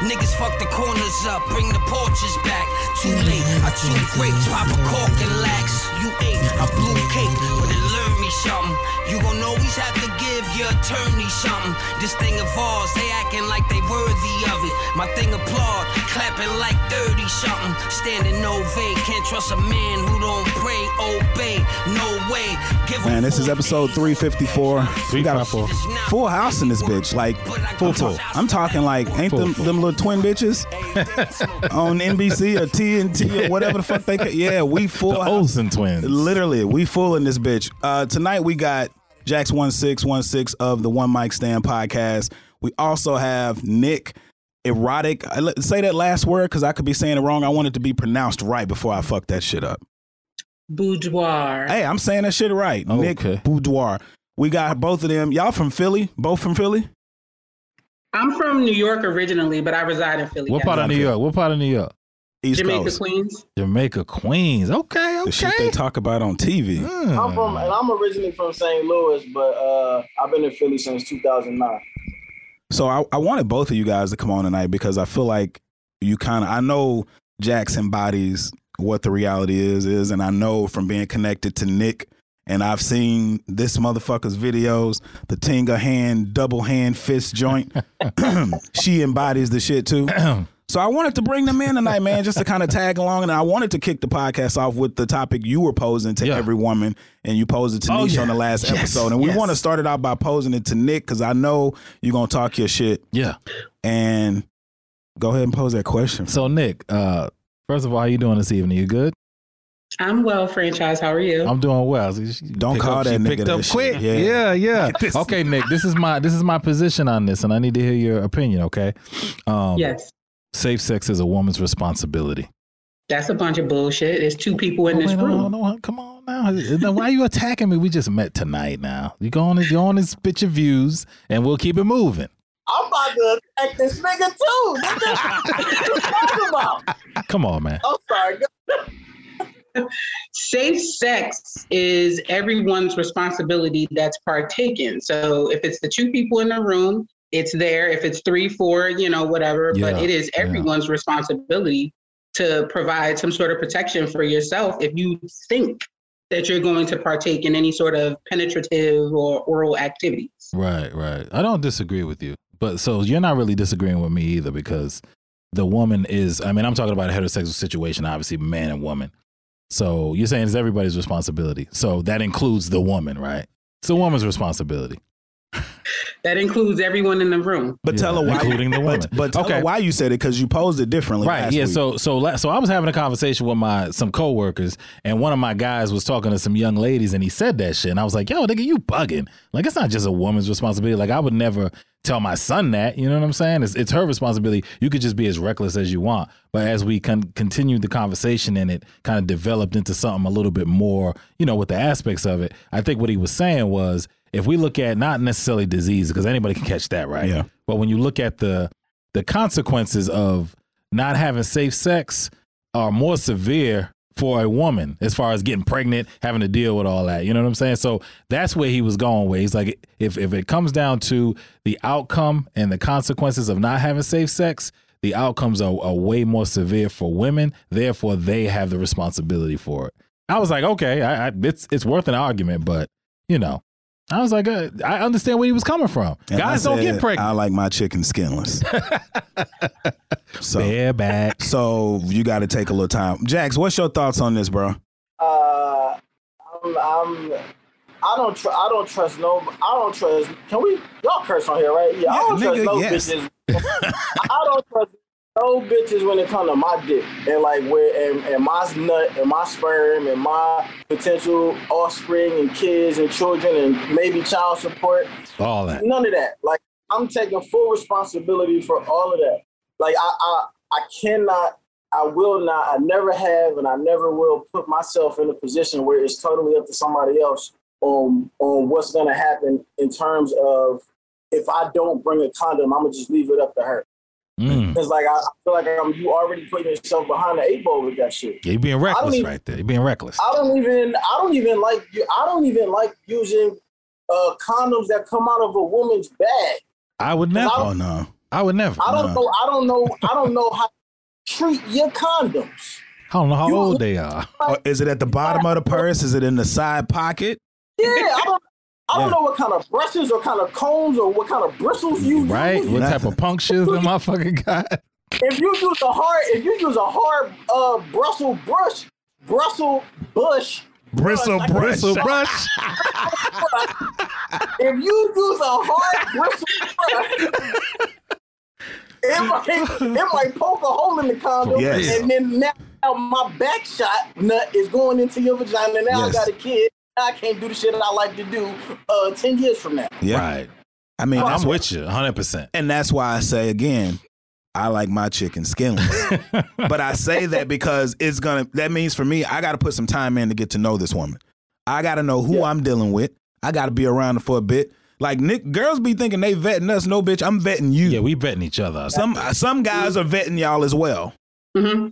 Niggas fuck the corners up, bring the porches back. Too late, I chew grapes, pop a cork and lax. You ate, I blew cake, but it learned me something. You gon' always have to give your attorney something. This thing of ours, they acting like they worthy of it. My thing applaud, clapping like 30 something. Standing ovate, can't trust a man who don't pray, obey. No way, give Man, this is episode 354. We got a full, full house in this bitch. Like, full, full. I'm talking like, ain't them, them little twin bitches on NBC or TNT or whatever the fuck they ca- Yeah, we full The house. Olsen twins. Literally, we full in this bitch. Uh, tonight we got Jax one six one six of the One Mic Stand podcast. We also have Nick Erotic. I Say that last word because I could be saying it wrong. I want it to be pronounced right before I fuck that shit up. Boudoir. Hey, I'm saying that shit right. Nick Boudoir. We got both of them. Y'all from Philly? Both from Philly? I'm from New York originally, but I reside in Philly. What part of New York? What part of New York? East Jamaica, Coast. Queens. Jamaica, Queens. Okay, okay. The shit they talk about on TV. Hmm. I'm from, and I'm originally from St. Louis, but uh, I've been in Philly since 2009. So I, I wanted both of you guys to come on tonight because I feel like you kind of I know Jackson embodies what the reality is is, and I know from being connected to Nick, and I've seen this motherfucker's videos, the Tinga hand double hand fist joint. she embodies the shit too. So I wanted to bring them in tonight, man, just to kind of tag along, and I wanted to kick the podcast off with the topic you were posing to Yeah. every woman, and you posed it to Oh, Nisha yeah. on the last Yes, episode, and we yes. want to start it out by posing it to Nick because I know you're gonna talk your shit, Yeah. and go ahead and pose that question. So Nick, uh, first of all, how you doing this evening? You good? I'm well, franchise. How are you? I'm doing well. So she Don't call up- that she nigga picked that up shit. quick. Yeah. Yeah, yeah. Okay, Nick, this is my this is my position on this, and I need to hear your opinion. Okay. Um, yes. Safe sex is a woman's responsibility. That's a bunch of bullshit. There's two people in Oh, this wait, room. no, no, come on now. Now, Why are you attacking me? We just met tonight. Now you go on, and- you on and spit your views, and we'll keep it moving. I'm about to attack this nigga too. Nigga. what you talking about? Come on, man. I'm sorry. Safe sex is everyone's responsibility that's partaken. So if it's the two people in the room, it's there. If it's three, four, you know, whatever. Yeah, But it is yeah. everyone's responsibility to provide some sort of protection for yourself if you think that you're going to partake in any sort of penetrative or oral activities. Right, right. I don't disagree with you. But so you're not really disagreeing with me either because the woman is, I mean, I'm talking about a heterosexual situation, obviously, man and woman. So you're saying it's everybody's responsibility. So that includes the woman, right? It's the woman's responsibility. That includes everyone in the room. But Yeah, tell her why, including the woman. But, but tell Okay. her why you said it because you posed it differently. Right. last Yeah. week. So so la- so I was having a conversation with my some coworkers, and one of my guys was talking to some young ladies, and he said that shit, and I was like, "Yo, nigga, you bugging? Like, it's not just a woman's responsibility. Like, I would never tell my son that. You know what I'm saying? It's it's her responsibility. You could just be as reckless as you want. But as we con- continued the conversation and it kind of developed into something a little bit more, you know, with the aspects of it, I think what he was saying was, if we look at not necessarily disease, because anybody can catch that, right? Yeah. But when you look at the the consequences of not having safe sex are more severe for a woman as far as getting pregnant, having to deal with all that. You know what I'm saying? So that's where he was going with. He's like, if if it comes down to the outcome and the consequences of not having safe sex, the outcomes are, are way more severe for women. Therefore, they have the responsibility for it. I was like, okay, I, I, it's it's worth an argument, but you know, I was like, uh, I understand where he was coming from. And I Guys don't get said, pregnant. I like my chicken skinless. so, Bareback. so you got to take a little time. Jax, what's your thoughts on this, bro? Uh, I'm, I'm, I don't, tr- I don't trust no. I don't trust. Can we? Y'all curse on here, right? Yeah, I Yeah, don't trust no yes. bitches. I don't trust no bitches when it comes to my dick and like where and, and my nut and my sperm and my potential offspring and kids and children and maybe child support. All that. None of that. Like I'm taking full responsibility for all of that. Like I, I, I cannot, I will not, I never have, and I never will put myself in a position where it's totally up to somebody else on on what's gonna happen in terms of if I don't bring a condom, I'm gonna just leave it up to her. Mm. Cause like I, I feel like I'm, you already putting yourself behind the eight ball with that shit. Yeah, you're being reckless even- right there. You're being reckless. I don't even I don't even like I don't even like using uh, condoms that come out of a woman's bag. I would never. Oh no. I would never. I don't No. know. I don't know. I don't know how to treat your condoms. I don't know how You- old they are. Or is it at the bottom of the purse? Is it in the side pocket? Yeah, I don't. I don't Yeah. know what kind of brushes or kind of combs or what kind of bristles you Right? use. Right? What type of punctures the motherfucker got? If you use a hard, if you use a hard uh Brussels brush, Brussels bush, Bristle brush, brush. Bristle brush. if you use a hard bristle brush, it might it might poke a hole in the condom, Yes. and then now my back shot nut is going into your vagina. Now Yes. I got a kid. I can't do the shit that I like to do uh, ten years from now. Yeah. Right. I mean, I'm with you 100%. And that's why I say again, I like my chicken skinless. but I say that because it's gonna that means for me, I gotta put some time in to get to know this woman. I gotta know who Yeah. I'm dealing with. I gotta be around her for a bit. Like Nick, girls be thinking they vetting us. No, bitch, I'm vetting you. Yeah, we vetting each other. some some guys are vetting y'all as well. hmm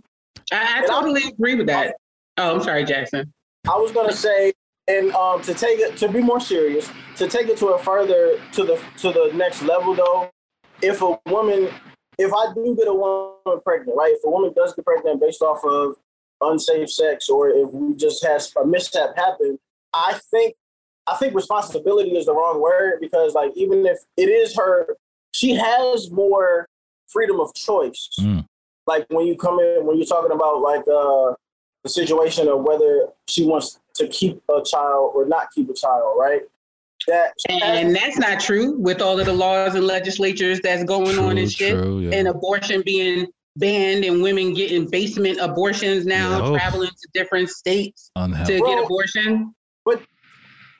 I, I totally agree with that. Oh, I'm sorry, Jackson. I was gonna say, and um, to take it to be more serious, to take it to a further to the to the next level though, if a woman, if I do get a woman pregnant, right? If a woman does get pregnant based off of unsafe sex, or if we just has a mishap happen, I think I think responsibility is the wrong word because like even if it is her, she has more freedom of choice. Mm. Like when you come in, when you're talking about like uh the situation of whether she wants to keep a child or not keep a child, right? That And that's not true with all of the laws and legislatures that's going on and shit. true, yeah. And abortion being banned and women getting basement abortions now, Yeah. Traveling to different states Unhealthy. to get Well, abortion. But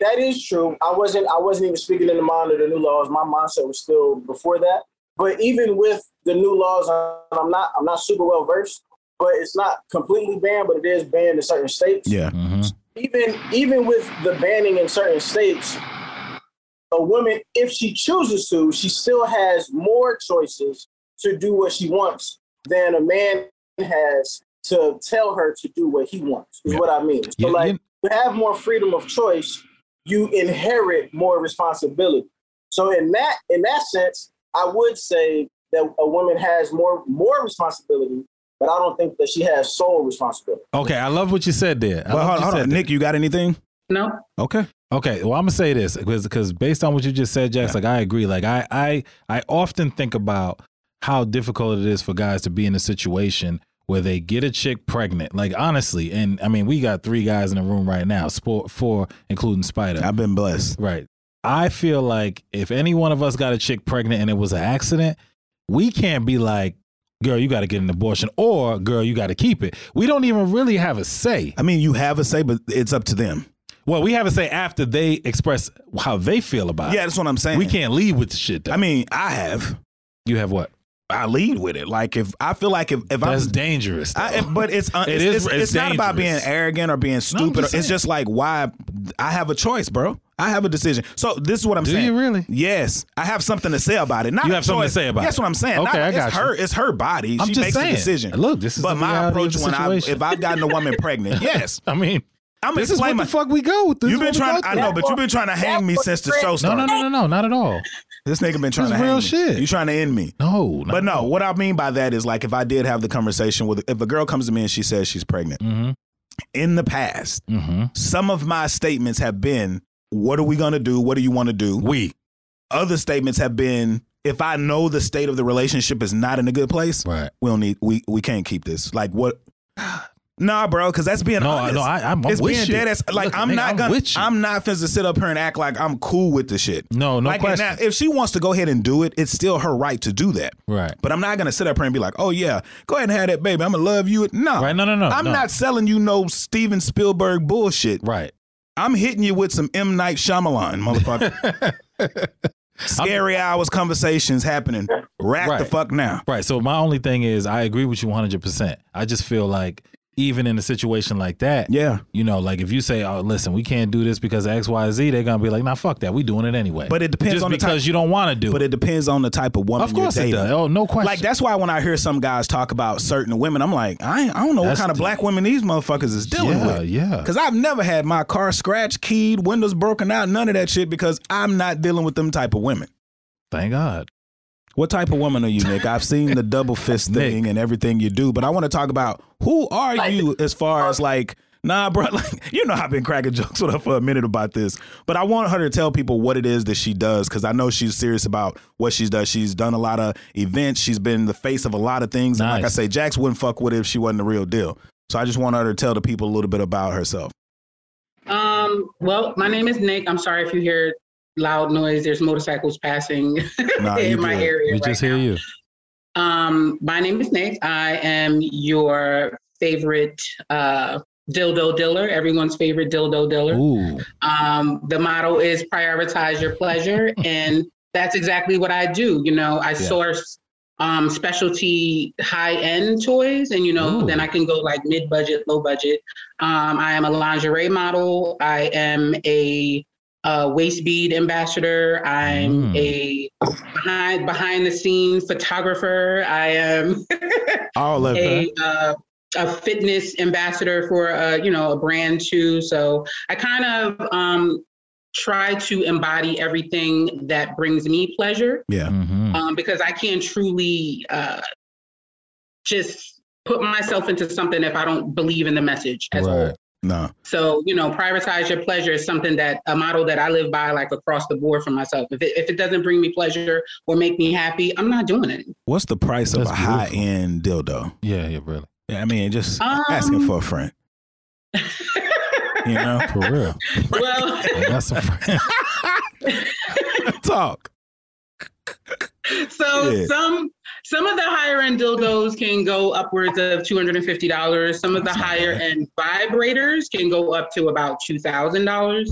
that is true. I wasn't I wasn't even speaking in the mind of the new laws. My mindset was still before that. But even with the new laws, I'm not I'm not super well versed. But it's not completely banned, but it is banned in certain states. Yeah. Mhm. Even even with the banning in certain states, a woman, if she chooses to, she still has more choices to do what she wants than a man has to tell her to do what he wants. Is Yeah. what I mean. So, Yeah, like, you- you have more freedom of choice, you inherit more responsibility. So, in that in that sense, I would say that a woman has more more responsibility, but I don't think that she has sole responsibility. Okay, I love what you said there. I Well, hold, what you hold said on. there. Nick, you got anything? No. Okay. Okay, well, I'm gonna say this because because based on what you just said, Jax, like I agree. Like I I I often think about how difficult it is for guys to be in a situation where they get a chick pregnant. Like honestly, and I mean, we got three guys in the room right now, sport four including Spider. I've been blessed. Right. I feel like if any one of us got a chick pregnant and it was an accident, we can't be like, girl, you got to get an abortion or girl, you got to keep it. We don't even really have a say. I mean, you have a say, but it's up to them. Well, we have a say after they express how they feel about it. Yeah, that's what I'm saying. We can't lead with the shit. Though. I mean, I have. you have what? I lead with it. Like if I feel like if, if That's I'm dangerous. I, but it's, uh, It it's, is- it's, it's it's not about being arrogant or being stupid. just it's just like why I have a choice, bro. I have a decision. So this is what I'm Do saying. you really? Yes, I have something to say about it. Not You a have something to choice. say about it. That's it. what I'm saying. Okay, Not- I got it's you. her. It's her body. I'm she just makes saying. the decision. Look, this is but the my reality of approach the when I situation. if I've gotten a woman pregnant, yes, I mean, I'm this is what explaining. the fuck we go with. This You've been what we trying. go I through. know, but you've been trying to hang me since the show No, started. no, no, no, no, not at all. This nigga been trying This to is real hang shit. You trying to end me? No, But no, what I mean by that is like if I did have the conversation with if a girl comes to me and she says she's pregnant Mm-hmm. in the past, Mm-hmm. some of my statements have been, "What are we gonna do? What do you want to do?" We Other statements have been, "If I know the state of the relationship is not in a good place, right. we don't need we we can't keep this." Like what? Nah, bro, because that's being No, honest. no, I, I'm, I'm it's being you. dead ass. Like Look, I'm nigga, not gonna. you. I'm not finna sit up here and act like I'm cool with the shit. no, no like question. now, if she wants to go ahead and do it, it's still her right to do that. right. But I'm not gonna sit up here and be like, "Oh yeah, go ahead and have that baby. I'm gonna love you." No, Right, no, no, no, I'm no. not selling you no Steven Spielberg bullshit. Right. I'm hitting you with some M Night Shyamalan, motherfucker. Scary hours conversations happening. Rack the fuck now. Right. So my only thing is I agree with you 100%. I just feel like even in a situation like that, Yeah, you know, like if you say, "Oh, listen, we can't do this because of X, Y, Z," they're gonna be like, "Nah, fuck that. We doing it anyway." But it depends just on the because type- you don't want to do but it. it depends on the type of woman Of course it does. Oh, no question. Like that's why when I hear some guys talk about certain women, I'm like, I I don't know That's what kind of black women these motherfuckers is dealing yeah, with. yeah. Cause I've never had my car scratched, keyed, windows broken out, none of that shit. Because I'm not dealing with them type of women. Thank God. What type of woman are you, Nick? I've seen the double fist thing and everything you do, but I want to talk about who are you as far as like, nah, bro, like you know I've been cracking jokes with her for a minute about this, but I want her to tell people what it is that she does because I know she's serious about what she does. She's done a lot of events. She's been the face of a lot of things, and like I Nice. say, Jax wouldn't fuck with it if she wasn't the real deal. So I just want her to tell the people a little bit about herself. Um, well, my name is Nick. I'm sorry if you hear loud noise. There's motorcycles passing Nah, in my good. area. We right just hear now. you. Um, my name is Nick. I am your favorite uh, dildo diller, everyone's favorite dildo diller. Ooh. Um, the motto is prioritize your pleasure, and that's exactly what I do. You know, I source um, specialty high end toys, and you know, Ooh. then I can go like mid budget, low budget. Um, I am a lingerie model. I am a uh, waist bead ambassador. I'm Mm. a behind behind the scenes photographer. I am All of a uh, a fitness ambassador for uh, you know a brand too. So I kind of um, try to embody everything that brings me pleasure Yeah. Mhm. um, because I can't truly uh, just put myself into something if I don't believe in the message as a whole. Right. No. So, you know, prioritize your pleasure is something that a model that I live by like across the board for myself. If it, if it doesn't bring me pleasure or make me happy, I'm not doing it. What's the price of a high end dildo? Yeah, yeah, really. Yeah, I mean, just Um, asking for a friend. You know, For real. well, That's some talk. so Yeah. some some of the higher end dildos can go upwards of two hundred and fifty dollars. Some of the That's higher end vibrators can go up to about two thousand dollars.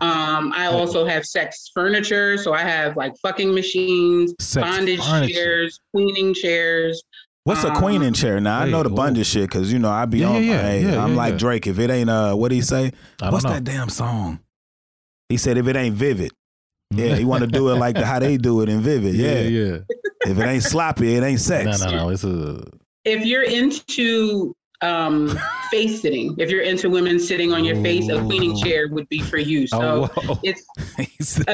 Um, I also have sex furniture, so I have like fucking machines, Sex bondage furniture. chairs, queening chairs. What's a Um, queening chair? Now I know the whoa. bondage shit because you know I be Yeah, on. yeah, yeah, hey, yeah, I'm yeah, like yeah. Drake. If it ain't uh, what do he say? I don't What's know. that damn song? He said if it ain't vivid. Yeah, he want to do it like the, how they do it in Vivid. Yeah. yeah, yeah. If it ain't sloppy, it ain't sex. No, no, no. It's a If you're into um, face sitting, if you're into women sitting on your face, a queening Ooh. chair would be for you. So oh, it's a, it's, a,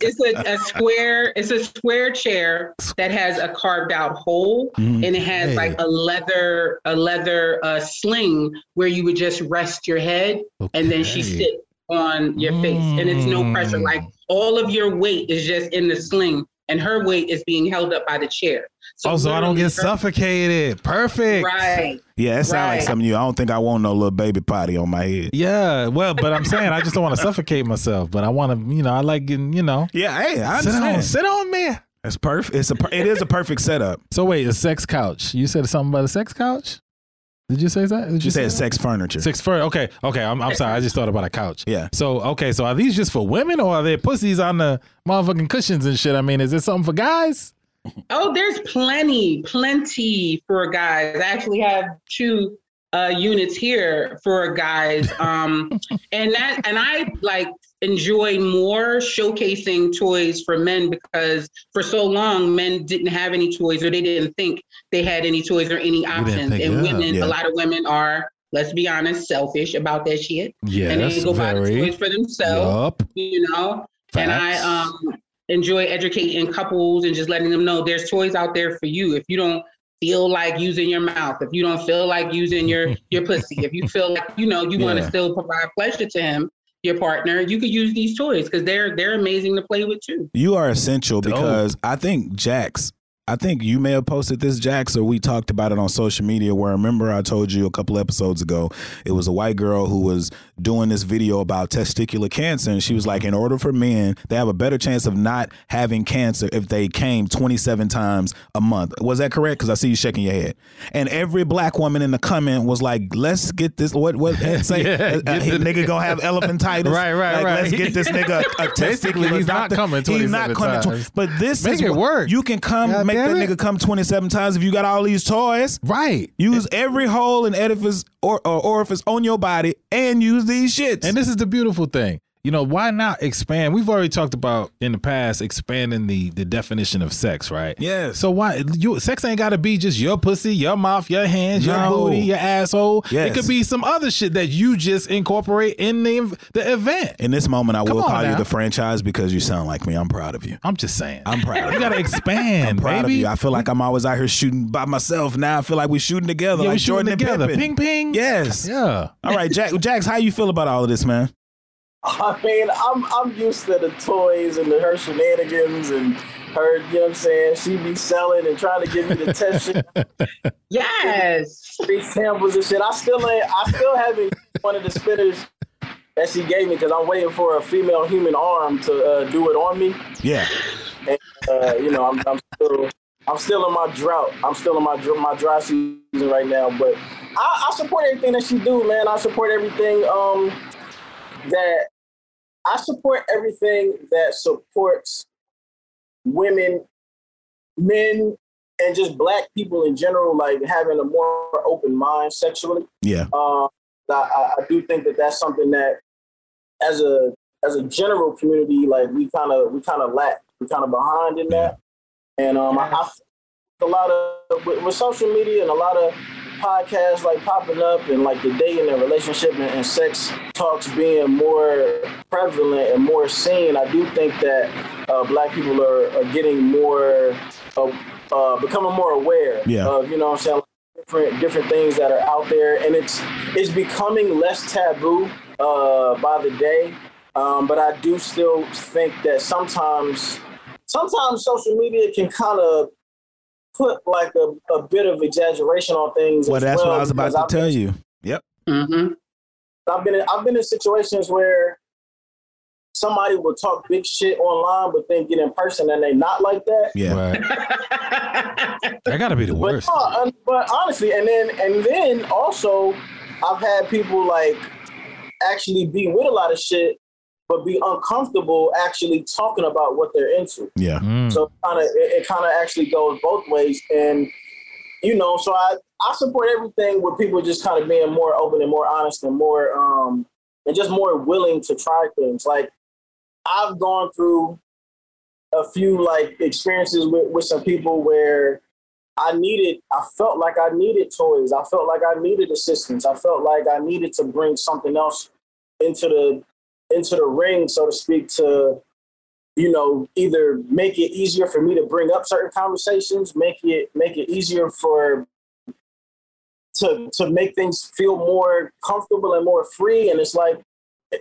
it's a, a square it's a square chair that has a carved out hole Mhm. and it has Hey. like a leather a leather uh, sling where you would just rest your head and then she Okay. sit on your face and it's no pressure like all of your weight is just in the sling and her weight is being held up by the chair Oh, so I don't get her- suffocated. Perfect. right yeah, it sounds like something you. I don't think I want no little baby potty on my head. Yeah, well, but I'm saying I just don't want to suffocate myself. But I want to, you know, I like getting, you know, Yeah, hey, I sit understand. on, sit on me. It's perfect. It's a. It is a perfect setup. So wait, a sex couch. You said something about a sex couch? Did you say that? Did You said say sex furniture. Sex fur. Okay, okay. I'm, I'm sorry. I just thought about a couch. Yeah. So okay, so are these just for women or are there pussies on the motherfucking cushions and shit? I mean, is this something for guys? Oh, there's plenty, plenty for guys. I actually have two uh, units here for guys, um, and that and I like enjoy more showcasing toys for men because for so long men didn't have any toys or they didn't think they had any toys or any options. think- and yeah, women, yeah. a lot of women are, let's be honest, selfish about that shit, Yes, and they go buy the toys for themselves Yup. you know and i um enjoy educating couples and just letting them know there's toys out there for you if you don't feel like using your mouth if you don't feel like using your your pussy if you feel like you know you want to still provide pleasure to him your partner you could use these toys because they're they're amazing to play with too You are essential Dope. because I think Jax. I think you may have posted this, Jax, or we talked about it on social media. Where I remember I told you a couple episodes ago, it was a white girl who was doing this video about testicular cancer, and she was like, in order for men, they have a better chance of not having cancer if they came 27 times a month. Was that correct? Because I see you shaking your head. And every black woman in the comment was like, let's get this. What what say? Yeah, uh, nigga gonna have elephantitis. Right, right, Like, right. Let's get this nigga a, a Basically, he's not coming He's not coming. times. Tw- but this Make is it work. You can come God make that it. nigga come 27 times if you got all these toys. Right. Use every hole and edifice or, or orifice on your body and use these shits. And this is the beautiful thing. You know, why not expand? We've already talked about in the past expanding the the definition of sex, right? Yeah. So why you sex ain't got to be just your pussy, your mouth, your hands, your booty, your asshole. Yes. It could be some other shit that you just incorporate in the the event. In this moment, I Come will call you the franchise because you sound like me. I'm proud of you. I'm just saying. I'm proud of you you. gotta expand, I'm proud baby. of you. I feel like I'm always out here shooting by myself. Now I feel like we're shooting together, yeah, like we shooting Jordan together. Ping ping. Yes. Yeah. All right, Jack. Jax, how you feel about all of this, man? I mean, I'm I'm used to the toys and the, her shenanigans and her, you know what I'm saying? She be selling and trying to give me the test shit, Yes. free samples and shit. I still ain't, I still haven't one of the spinners that she gave me because I'm waiting for a female human arm to uh, do it on me. Yeah. Uh, you know, I'm, I'm still I'm still in my drought. I'm still in my my dry season right now. But I, I support everything that she do, man. I support everything um, that I support everything that supports women, men, and just black people in general, like having a more open mind sexually. Yeah. Um, I, I, I do think that that's something that, as a as a general community, like we kind of we kind of lack, we kind of behind in that. And um, I, I a lot of with, with social media and a lot of podcasts like popping up and like the dating and relationship and, and sex talks being more prevalent and more seen. I do think that uh, black people are, are getting more, uh, uh, becoming more aware Yeah. of you know what I'm saying different different things that are out there, and it's it's becoming less taboo uh, by the day. Um, but I do still think that sometimes sometimes social media can kind of put like a, a bit of exaggeration on things. Well, as that's what I was about to I've tell been- you. Yep. hmm I've been in, I've been in situations where somebody will talk big shit online, but then get in person and they not like that. Yeah. Right. That gotta be the But, worst. no, uh, but honestly, and then and then also, I've had people like actually be with a lot of shit, but be uncomfortable actually talking about what they're into. Yeah. Mm. So kind of it, it kind of actually goes both ways, and you know, so I I support everything with people just kind of being more open and more honest and more um and just more willing to try things. Like I've gone through a few like experiences with, with some people where I needed, I felt like I needed toys. I felt like I needed assistance. I felt like I needed to bring something else into the into the ring, so to speak, to you know either make it easier for me to bring up certain conversations, make it make it easier for to to make things feel more comfortable and more free. And it's like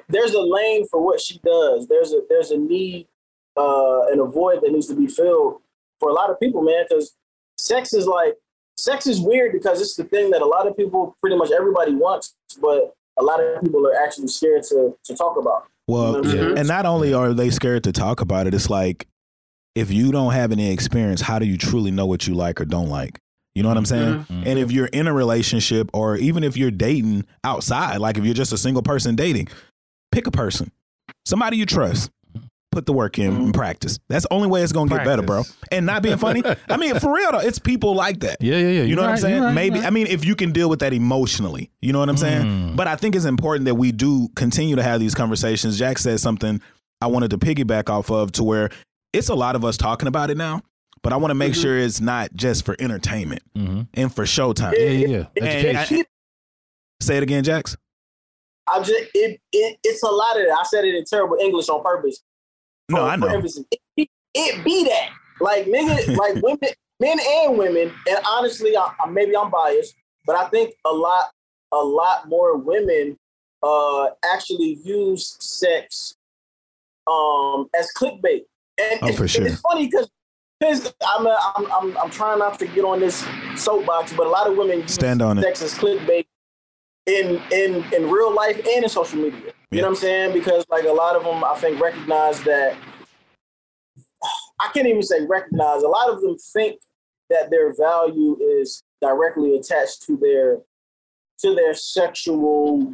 there's a lane for what she does. There's a there's a need uh, and a void that needs to be filled for a lot of people, man. Because sex is like sex is weird because it's the thing that a lot of people, pretty much everybody wants, but a lot of people are actually scared to to talk about. Well, Mhm. and not only are they scared to talk about it, it's like if you don't have any experience, how do you truly know what you like or don't like? You know what I'm saying? Mhm. And if you're in a relationship or even if you're dating outside, like if you're just a single person dating, pick a person, somebody you trust. Put the work in and practice. That's the only way it's gonna get better, bro. And not being funny. I mean, for real though, it's people like that. Yeah, yeah, yeah. You You're know what I'm right, saying? you're right, Maybe you're I mean if you can deal with that emotionally, you know what I'm saying? Mm. But I think it's important that we do continue to have these conversations. Jax said something I wanted to piggyback off of to where it's a lot of us talking about it now, but I want to make Mhm. sure it's not just for entertainment Mhm. and for showtime. Yeah, yeah, yeah. And Education. I- say it again, Jax. I just it, it it's a lot of that. I said it in terrible English on purpose. No, for- I know. It, be- it be that like nigga, like women, men and women, and honestly, I, I- maybe I'm biased, but I think a lot, a lot more women uh actually use sex um as clickbait. And Oh, it's, for sure. it's funny because. I'm, uh, I'm, I'm, I'm trying not to get on this soapbox, but a lot of women use Stand on it. sex as clickbait in in in real life and in social media. You Yeah. know what I'm saying? Because like a lot of them, I think recognize that. I can't even say recognize. A lot of them think that their value is directly attached to their to their sexual.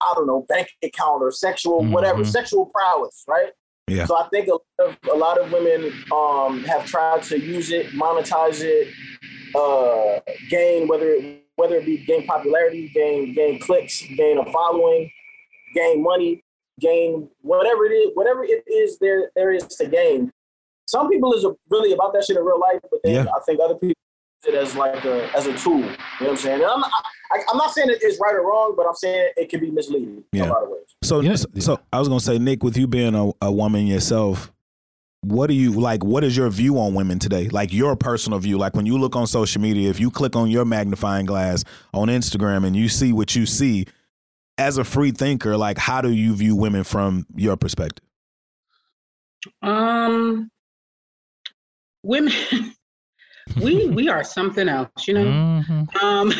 I don't know, bank account or sexual whatever, Mhm. sexual prowess, right? Yeah. So I think a lot of, a lot of women um, have tried to use it, monetize it, uh, gain whether it, whether it be gain popularity, gain gain clicks, gain a following, gain money, gain whatever it is, whatever it is there there is to gain. Some people is really about that shit in real life, but then Yeah. I think other people use it as like a as a tool. You know what I'm saying? And I'm not, I, I'm not saying it is right or wrong, but I'm saying it can be misleading in Yeah. a lot of ways. So, Yeah. so, so I was gonna say, Nick, with you being a, a woman yourself, what do you like? What is your view on women today? Like your personal view. Like when you look on social media, if you click on your magnifying glass on Instagram and you see what you see, as a free thinker, like how do you view women from your perspective? Um, women, we we are something else, you know. Mhm. Um,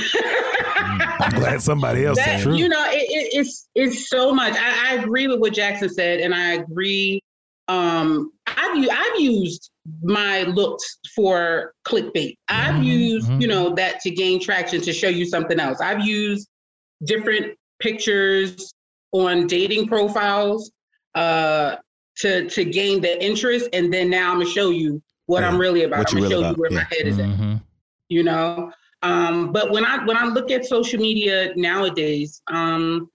I'm glad somebody else that, said. True. you know, it, it, it's it's so much. I, I agree with what Jackson said, and I agree. Um, I've I've used my looks for clickbait. I've Mhm, used you know that to gain traction to show you something else. I've used different pictures on dating profiles uh, to to gain the interest, and then now I'm gonna show you what Yeah, I'm really about. what I'm you gonna really show about, you where yeah. my head is at Mhm. you know um but when i when i look at social media nowadays um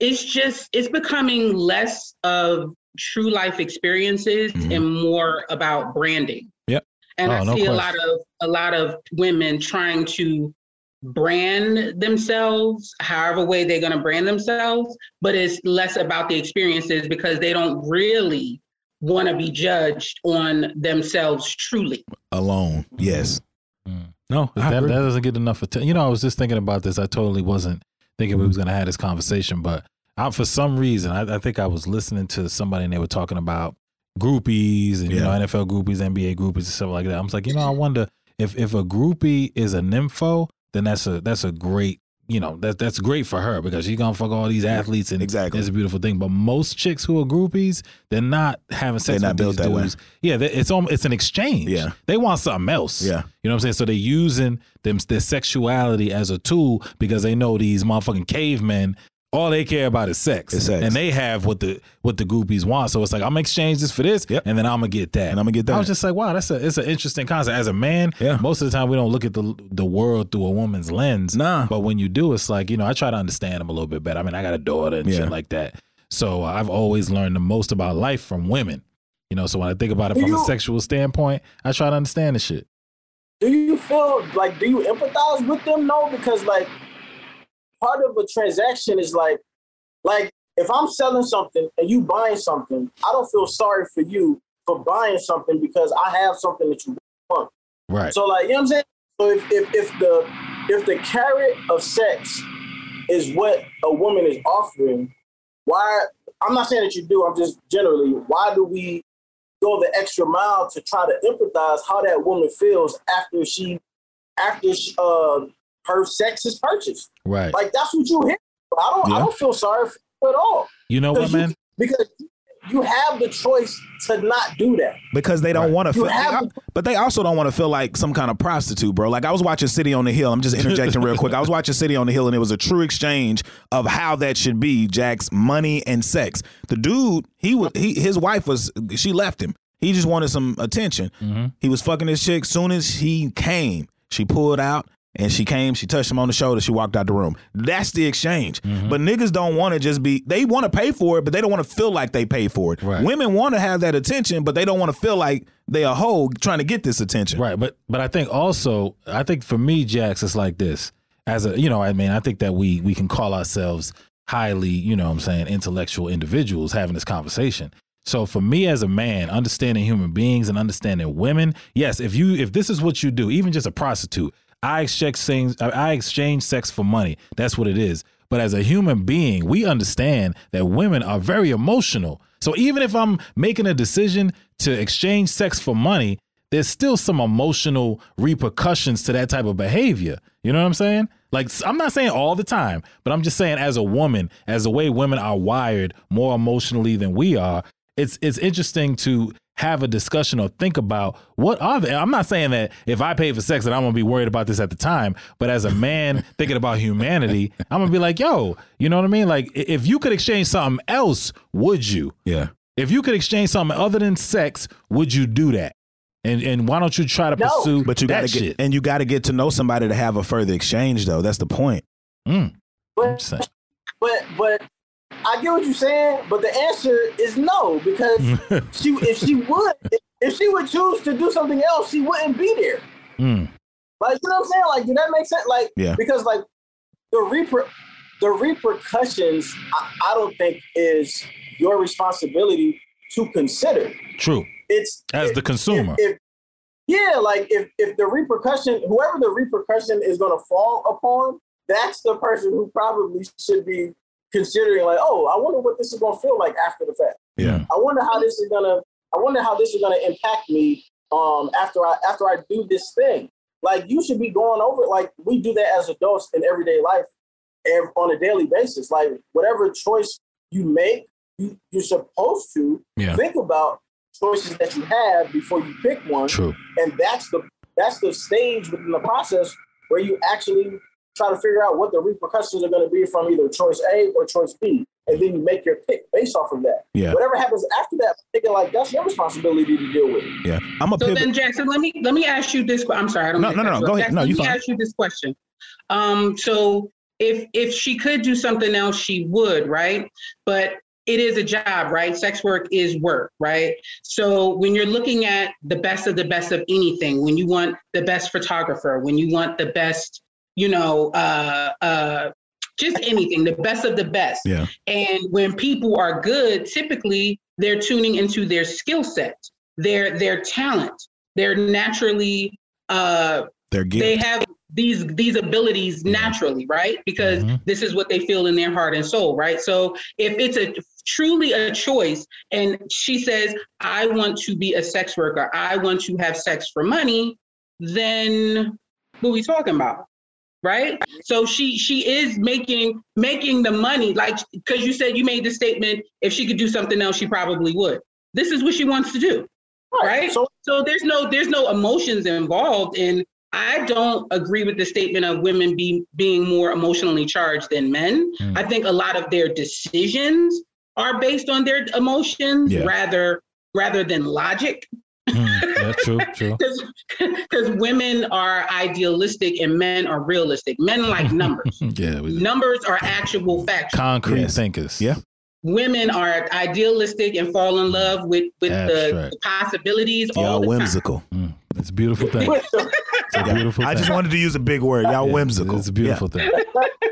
it's just it's becoming less of true life experiences Mhm. and more about branding Yep. and Oh, i no see a lot of a lot of women trying to brand themselves however way they're going to brand themselves but it's less about the experiences because they don't really want to be judged on themselves truly Alone, yes. Mm. No, that, that doesn't get enough attention. You know, I was just thinking about this. I totally wasn't thinking we was going to have this conversation, but I, for some reason, I, I think I was listening to somebody and they were talking about groupies and you know NFL groupies, NBA groupies, and stuff like that. I was like, you know, I wonder if if a groupie is a nympho, then that's a that's a great. You know that that's great for her because she's gonna fuck all these athletes and Exactly. it's a beautiful thing. But most chicks who are groupies, they're not having sex They're not with built these that way. dudes. Yeah, they- it's almost, it's an exchange. Yeah. they want something else. Yeah. You know what I'm saying? So they're using them their sexuality as a tool because they know these motherfucking cavemen, all they care about is sex. Is sex. And they have what the what the groupies want. So it's like, I'm gonna exchange this for this, Yep. and then I'm gonna get that. And I'm gonna get that. I was just like, wow, that's a it's an interesting concept. As a man, Yeah. most of the time we don't look at the the world through a woman's lens. Nah. But when you do, it's like, you know, I try to understand them a little bit better. I mean, I got a daughter and Yeah. shit like that. So I've always learned the most about life from women. You know, so when I think about it Do from a sexual standpoint, I try to understand the shit. do you feel like do you empathize with them no because like part of a transaction is like like if i'm selling something and you buying something i don't feel sorry for you for buying something because i have something that you want Right. so like you know what i'm saying so if, if, if the if the carrot of sex is what a woman is offering why i'm not saying that you do i'm just generally why do we go the extra mile to try to empathize how that woman feels after she after she, uh her sex is purchased right. like that's what you hear i don't Yeah. i don't feel sorry for you at all You know what, because you, man? because you have the choice to not do that because they don't Right. want to feel, have- but they also don't want to feel like some kind of prostitute, bro. Like I was watching City on the Hill. I'm just interjecting real quick. I was watching City on the Hill, and it was a true exchange of how that should be. Jax money and sex. The dude, he was, he, his wife was, she left him. He just wanted some attention. Mhm. He was fucking this chick. Soon as he came, she pulled out. And she came, she touched him on the shoulder, she walked out the room. That's the exchange. Mm-hmm. But niggas don't want to just be, they want to pay for it, but they don't want to feel like they pay for it. Right. Women want to have that attention, but they don't want to feel like they a hoe trying to get this attention. Right, but but I think also I think for me, Jax, it's like this. As a you know, I mean, I think that we we can call ourselves highly, you know what I'm saying, intellectual individuals having this conversation. So for me as a man, understanding human beings and understanding women, yes, if you if this is what you do, even just a prostitute, I exchange things I exchange sex for money. That's what it is. But as a human being, we understand that women are very emotional. So even if I'm making a decision to exchange sex for money, there's still some emotional repercussions to that type of behavior. You know what I'm saying? Like I'm not saying all the time, but I'm just saying as a woman, as the way women are wired more emotionally than we are, it's it's interesting to have a discussion or think about what are they. I'm not saying that if I pay for sex that I'm gonna be worried about this at the time, but as a man thinking about humanity, I'm gonna be like, yo, you know what I mean? Like if you could exchange something else, would you? Yeah. If you could exchange something other than sex, would you do that? And and why don't you try to No. pursue But you that gotta get shit? and you gotta get to know somebody to have a further exchange though. That's the point. Mm, I'm but but but I get what you're saying, but the answer is no because she if she would if she would choose to do something else, she wouldn't be there. Mm. Like you know what I'm saying? Like, did that make sense? Like, Yeah. because like the reper the repercussions, I, I don't think is your responsibility to consider. True. It's As if- the consumer. if- if- yeah, like if if the repercussion, whoever the repercussion is going to fall upon, that's the person who probably should be considering. Like, oh, I wonder what this is going to feel like after the fact. Yeah. I wonder how this is gonna. I wonder how this is gonna impact me um, after I after I do this thing. Like you should be going over it. Like we do that as adults in everyday life, ev- on a daily basis. Like whatever choice you make, you, you're supposed to Yeah. think about choices that you have before you pick one, True. and that's the that's the stage within the process where you actually try to figure out what the repercussions are going to be from either choice A or choice B, and then you make your pick based off of that. Yeah. Whatever happens after that, I'm thinking like that's your responsibility to deal with. Yeah. I'm a So pivot. then, Jackson, let me let me ask you this. que- I'm sorry, I don't. No, mean no, no, go off. ahead. Jackson, No, let you me fine. ask you this question. Um, so if if she could do something else, she would, right? But it is a job, right? Sex work is work, right? So when you're looking at the best of the best of anything, when you want the best photographer, when you want the best, you know, uh, uh, just anything, the best of the best. Yeah. And when people are good, typically they're tuning into their skill set, their their talent. They're naturally uh They're they have these these abilities naturally, right? Because Mhm. this is what they feel in their heart and soul, right? So if it's a truly a choice and she says, I want to be a sex worker, I want to have sex for money, then what are we talking about? Right? So she she is making making the money, like because you said you made the statement, if she could do something else, she probably would. This is what she wants to do right? So So there's no there's no emotions involved, and I don't agree with the statement of women be being more emotionally charged than men. Mm. I think a lot of their decisions are based on their emotions Yeah. rather rather than logic. Mm. Yeah, true, true. Because women are idealistic and men are realistic. Men like numbers. Yeah, we numbers are actual facts. concrete Yes. thinkers. Yeah. Women are idealistic and fall in love with with the, the possibilities. all Y'all the time. whimsical. Mm. It's a beautiful thing. It's a beautiful I thing. just wanted to use a big word. Y'all Yeah, whimsical. It's a beautiful thing.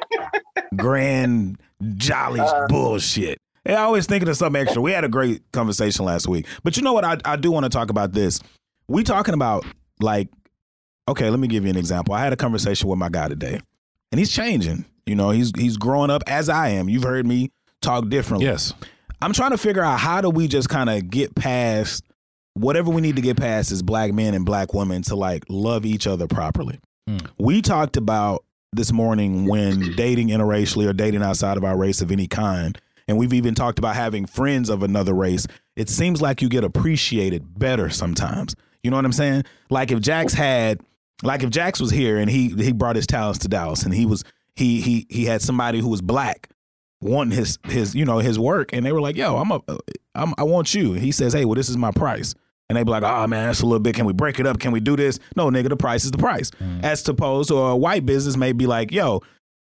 Grand, jolly Uh, bullshit. Hey, I always thinking of something extra. We had a great conversation last week. But you know what? I, I do want to talk about this. We talking about like, okay, let me give you an example. I had a conversation with my guy today, and he's changing. You know, he's he's growing up as I am. You've heard me talk differently. Yes. I'm trying to figure out how do we just kind of get past whatever we need to get past as black men and black women to like love each other properly. Mm. We talked about this morning when dating interracially or dating outside of our race of any kind, and we've even talked about having friends of another race. It seems like you get appreciated better sometimes. You know what I'm saying? Like if Jax had, like if Jax was here and he he brought his talents to Dallas and he was he he he had somebody who was black wanting his his you know his work and they were like yo i'm a I'm, i want you. He says hey well this is my price. And they be like oh man that's a little bit. Can we break it up? Can we do this? No nigga the price is the price. Mm. As opposed to a white business may be like yo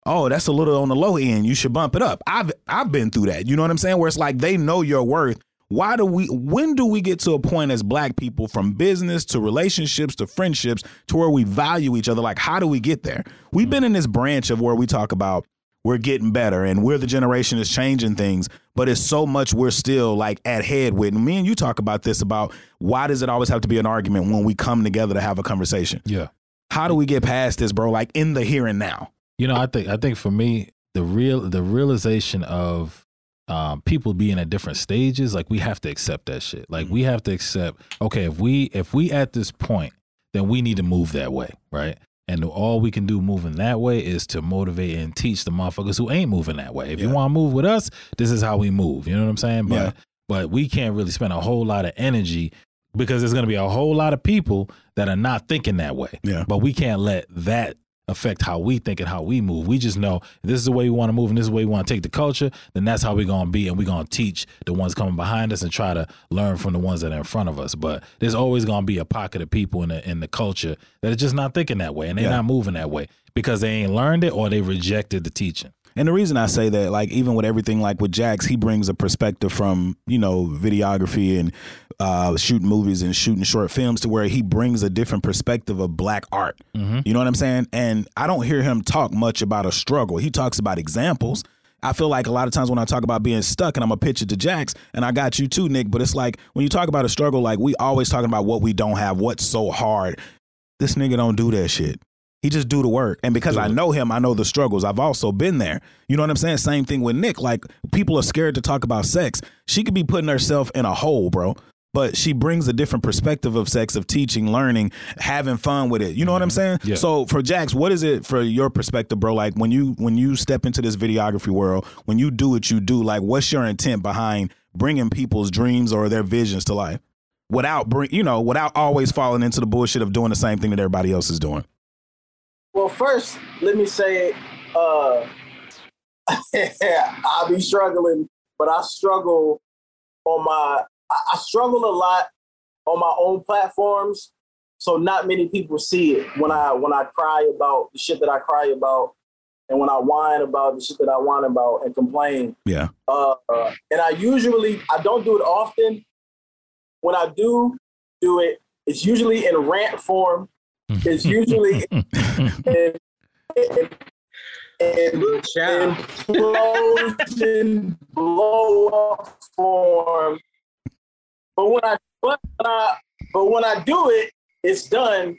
oh that's a little on the low end. You should bump it up. I've i've been through that. You know what i'm saying? Where it's like they know your worth. Why do we when do we get to a point as black people from business to relationships to friendships to where we value each other? Like how do we get there? We've been in this branch of where we talk about we're getting better and we're the generation that's changing things but it's so much we're still like at head with. And me and you talk about this about why does it always have to be an argument when we come together to have a conversation? Yeah. how do we get past this bro? Like in the here and now You know, I think I think for me, the real the realization of um, people being at different stages, like we have to accept that shit. Like we have to accept, okay, if we if we at this point, then we need to move that way, right? And all we can do moving that way is to motivate and teach the motherfuckers who ain't moving that way. If you want to move with us, this is how we move. You know what I'm saying? But Yeah. but we can't really spend a whole lot of energy because there's going to be a whole lot of people that are not thinking that way. Yeah. But we can't let that affect how we think and how we move. We just know this is the way we want to move and this is the way we want to take the culture, then that's how we're going to be. And we're going to teach the ones coming behind us and try to learn from the ones that are in front of us. But there's always going to be a pocket of people in the, in the culture that are just not thinking that way and they're Yeah. not moving that way because they ain't learned it or they rejected the teaching. And the reason I say that, like, even with everything, like with Jax, he brings a perspective from, you know, videography and uh, shooting movies and shooting short films to where he brings a different perspective of black art. Mm-hmm. You know what I'm saying? And I don't hear him talk much about a struggle. He talks about examples. I feel like a lot of times when I talk about being stuck and I'm a pitch it to Jax, and I got you too, Nick, but it's like when you talk about a struggle, like we always talking about what we don't have, what's so hard. This nigga don't do that shit. He just do the work. And because I know him, I know the struggles. I've also been there. You know what I'm saying? Same thing with Nick. Like people are scared to talk about sex. She could be putting herself in a hole, bro. But she brings a different perspective of sex, of teaching, learning, having fun with it. You know what I'm saying? Mm-hmm. Yeah. So for Jax, what is it for your perspective, bro? Like when you when you step into this videography world, when you do what you do, like what's your intent behind bringing people's dreams or their visions to life, without bring you know without always falling into the bullshit of doing the same thing that everybody else is doing? Well, first, let me say, uh, I'll be struggling, but I struggle on my, I I struggle a lot on my own platforms. So not many people see it when I when I cry about the shit that I cry about, and when I whine about the shit that I whine about and complain. Yeah. Uh, uh, and I usually I don't do it often. When I do do it, it's usually in rant form. It's usually in, in, in, implosion, blow up form. But when I but when I but when I do it, it's done.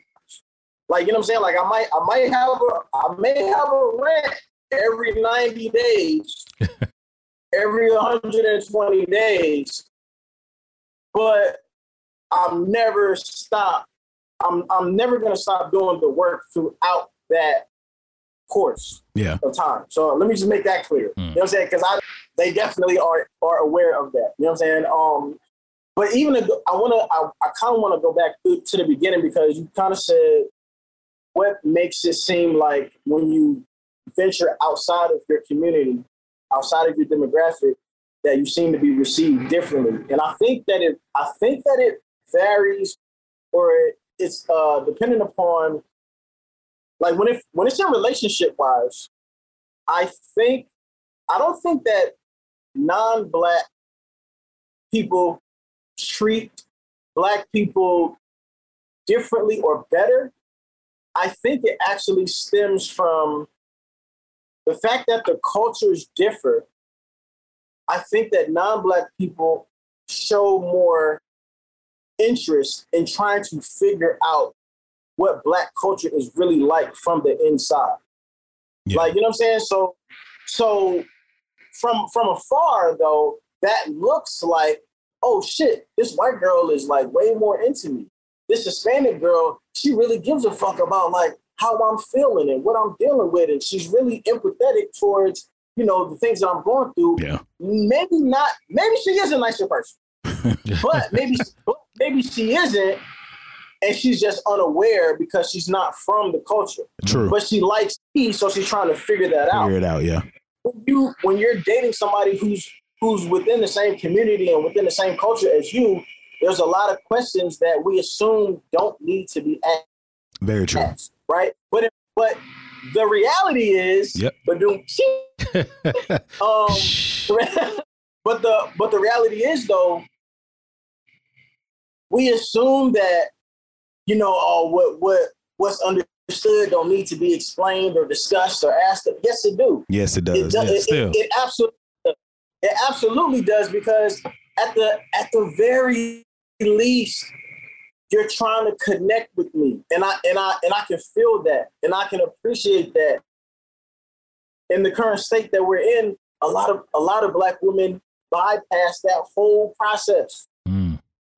Like you know what I'm saying? Like I might I might have a I may have a rant every 90 days, every 120 days, but I'm never stop. I'm I'm never gonna stop doing the work throughout that course Yeah. of time. So let me just make that clear. You know what I'm saying? Because I they definitely are are aware of that. You know what I'm saying? Um, but even if, I want to, I, I kind of want to go back to, to the beginning because you kind of said what makes it seem like when you venture outside of your community, outside of your demographic, that you seem to be received differently. And I think that it, I think that it varies, or it, it's uh, dependent upon, like when it when it's in relationship wise, I think I don't think that non-black people treat black people differently or better. I think it actually stems from the fact that the cultures differ. I think that non-black people show more interest in trying to figure out what black culture is really like from the inside. Yeah. Like, you know what I'm saying? So so from from afar though, that looks like, oh shit, this white girl is like way more into me. This Hispanic girl, she really gives a fuck about like how I'm feeling and what I'm dealing with. And she's really empathetic towards, you know, the things that I'm going through. Yeah. Maybe not, maybe she is a nicer person. but maybe but maybe she isn't. And she's just unaware because she's not from the culture. True. But she likes me, so she's trying to figure that out Figure it out. Yeah. when you when you're dating somebody who's who's within the same community and within the same culture as you, there's a lot of questions that we assume don't need to be asked. Very true. asked, right? But but the reality is, Yep. but um, but the but the reality is though, we assume that you know oh, what what what's understood don't need to be explained or discussed or asked. Yes, it do. Yes, it It, does. does, yeah, it, still. it, it absolutely it absolutely does because at the at the very least you're trying to connect with me and I and I and I can feel that and I can appreciate that in the current state that we're in a lot of a lot of black women bypass that whole process.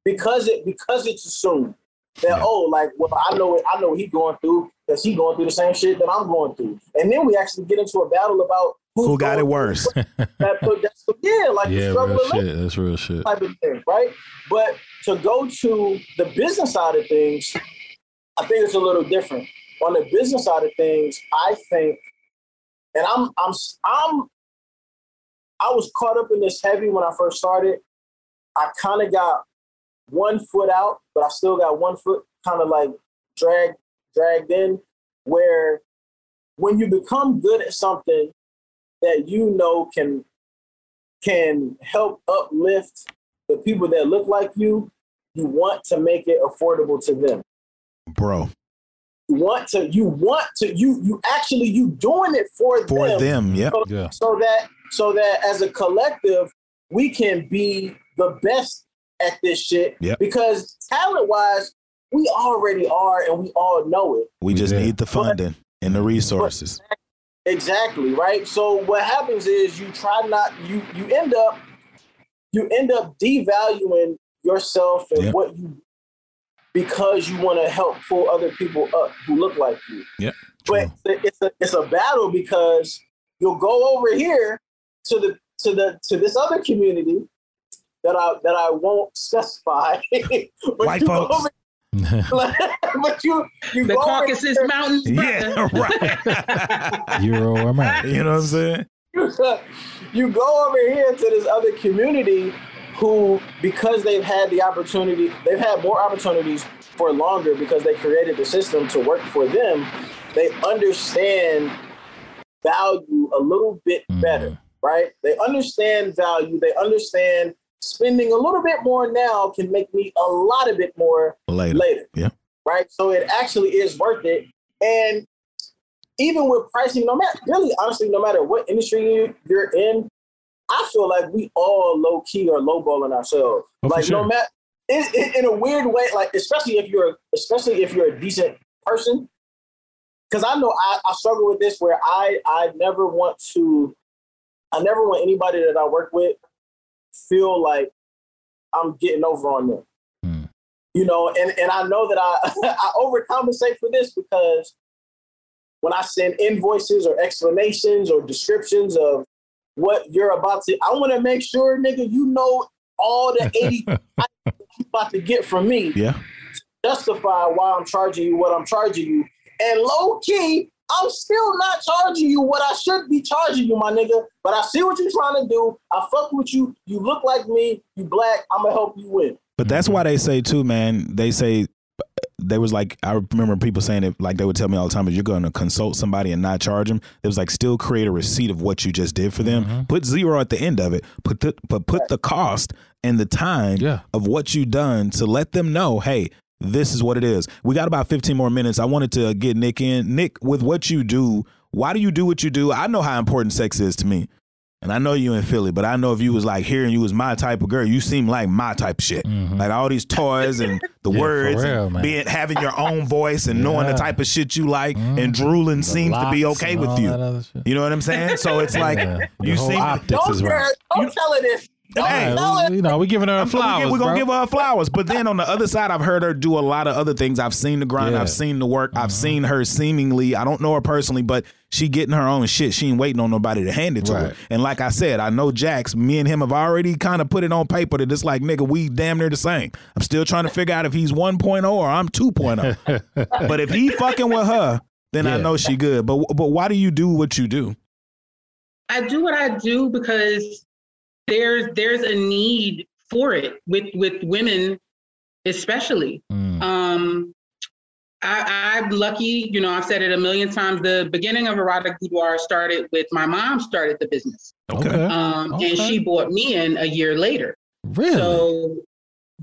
Because it because it's assumed that Yeah. oh like well I know it I know what he going through because he going through the same shit that I'm going through and then we actually get into a battle about Who got it worse? that, that's, yeah like the yeah, struggle real shit. That's real shit. type of thing right but to go to the business side of things I think it's a little different on the business side of things I think and I'm I'm I'm I was caught up in this heavy when I first started I kind of got one foot out, but I still got one foot kind of like dragged dragged in. Where when you become good at something, that you know can can help uplift the people that look like you, you want to make it affordable to them. bro. You want to you want to you you actually you doing it for, For them, them, yep. So, Yeah. so that so that as a collective we can be the best at this shit Yep. because talent wise we already are and we all know it We just Yeah. need the funding and the resources. Exactly, right? So what happens is you try not you you end up you end up devaluing yourself and Yeah. what you because you want to help pull other people up who look like you. Yep, But it's a it's a battle because you'll go over here to the to the to this other community that I that I won't specify. but White you folks. but you you The go Caucasus here- Mountains. Yeah, right. Euro America. you know what I'm saying? you go over here to this other community who, because they've had the opportunity, they've had more opportunities for longer because they created the system to work for them. They understand value a little bit better, right? They understand value. They understand spending a little bit more now can make me a lot of bit more Later. later. Yeah. Right. So it actually is worth it. And even with pricing, no matter really honestly, no matter what industry you, you're in, I feel like we all low key are lowballing ourselves. Oh, like no matter in, in, in a weird way, like especially if you're especially if you're a decent person. Because I know I, I struggle with this where I I never want to I never want anybody that I work with feel like I'm getting over on them Hmm. you know and and i know that i i overcompensate for this because when i send invoices or explanations or descriptions of what you're about to i want to make sure nigga you know all the 80 you about to get from me Yeah. justify why i'm charging you what i'm charging you and low key i'm still not charging you what i should be charging you my nigga but i see what you're trying to do i fuck with you you look like me you black i'm gonna help you win But that's why they say too, man. They say they was like I remember people saying it like they would tell me all the time, if you're going to consult somebody and not charge them, it was like still create a receipt of what you just did for them. Mm-hmm. Put zero at the end of it. Put the but put the cost and the time Yeah. of what you done to let them know, hey, this is what it is. We got about 15 more minutes. I wanted to get Nick in. Nick, with what you do, why do you do what you do? I know how important sex is to me. And I know you in Philly, but I know if you was like here and you was my type of girl, you seem like my type of shit. Like all these toys and the Mm-hmm. Yeah, words real, and being having your own voice and knowing the Mm-hmm. type of shit you like and drooling The seems to be okay with you. that other shit. You know what I'm saying? So it's like Yeah. you Your seem optics don't, is right. don't tell her this don't Hey, tell you know, we giving her I'm- flowers. We're gonna bro. give her flowers. But then on the other side, I've heard her do a lot of other things. I've seen the grind, Yeah. Mm-hmm. I've seen the work, I've seen her seemingly, I don't know her personally, but she getting her own shit. She ain't waiting on nobody to hand it to her. And like I said, I know Jax, me and him have already kind of put it on paper that it's like, nigga, we damn near the same. I'm still trying to figure out if he's 1.0 or I'm 2.0. but if he fucking with her, then I know she good. But but why do you do what you do? I do what I do because there's there's a need for it with with women, especially. Mm. Um, I, I'm lucky, you know, I've said it a million times. The beginning of Erotic Boudoir started with my mom started the business. Okay. Um, Okay. and she bought me in a year later. Really? So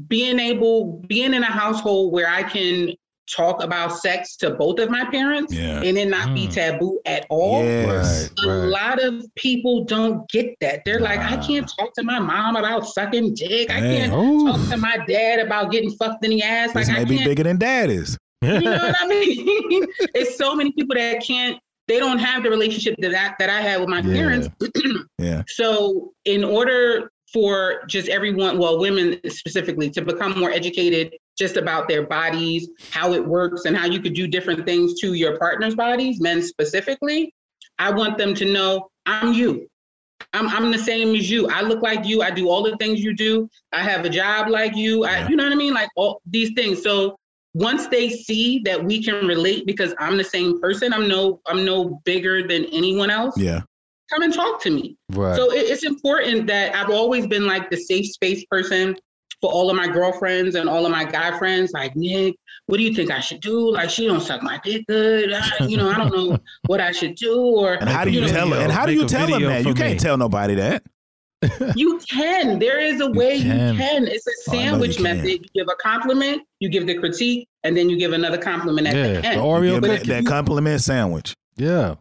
being able, being in a household where I can talk about sex to both of my parents Yeah. and it not be Mm. taboo at all. Yes. right. A Right. lot of people don't get that. They're like, I can't talk to my mom about sucking dick. I can't Ooh. talk to my dad about getting fucked in the ass. This Like may I be can't bigger than dad is. you know what I mean? it's so many people that can't. They don't have the relationship that I, that I had with my Yeah. parents. Yeah. So, in order for just everyone, well, women specifically, to become more educated just about their bodies, how it works, and how you could do different things to your partner's bodies, men specifically, I want them to know I'm you. I'm, I'm the same as you. I look like you. I do all the things you do. I have a job like you. I, you know what I mean? Like all these things. So once they see that we can relate because I'm the same person, I'm no I'm no bigger than anyone else. Yeah. Come and talk to me. Right. So it, it's important that I've always been like the safe space person for all of my girlfriends and all of my guy friends, like Nick, what do you think I should do? Like she don't suck my dick good. I, you know, I don't know what I should do. Or And how do you know, tell her? And how do you tell them video that? You can't me. tell nobody that. You can. There is a way you can. can. It's a Oh, I know sandwich can. method. You give a compliment, you give the critique, and then you give another compliment at Yeah, the the end. Oreo Give that, cookie. that compliment sandwich. Yeah.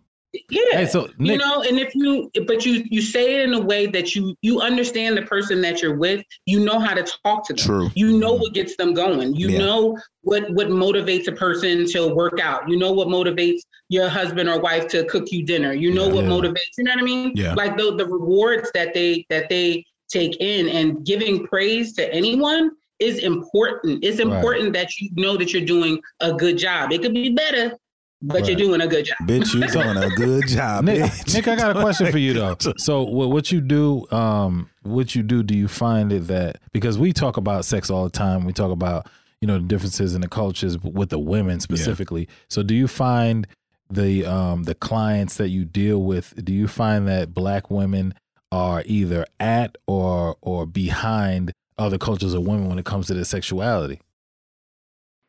Yeah. Hey, so you know, and if you but you you say it in a way that you you understand the person that you're with, you know how to talk to them. True. You know what gets them going. You Yeah. know what what motivates a person to work out. You know what motivates your husband or wife to cook you dinner. You know Yeah. what Yeah. motivates. You know what I mean? Yeah. Like the the rewards that they that they take in and giving praise to anyone is important. It's Right. important that you know that you're doing a good job. It could be better, but you're doing a good job. Bitch, you're doing a good job, Nick, bitch. Nick, I got a question for you though. So, what, what you do, um, what you do, do you find it that because we talk about sex all the time, we talk about you know the differences in the cultures with the women specifically. So, do you find the um the clients that you deal with? Do you find that black women are either at or or behind other cultures of women when it comes to their sexuality?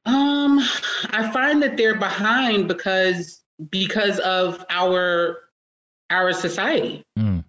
Um, I find that they're behind because because of our our society. Mm.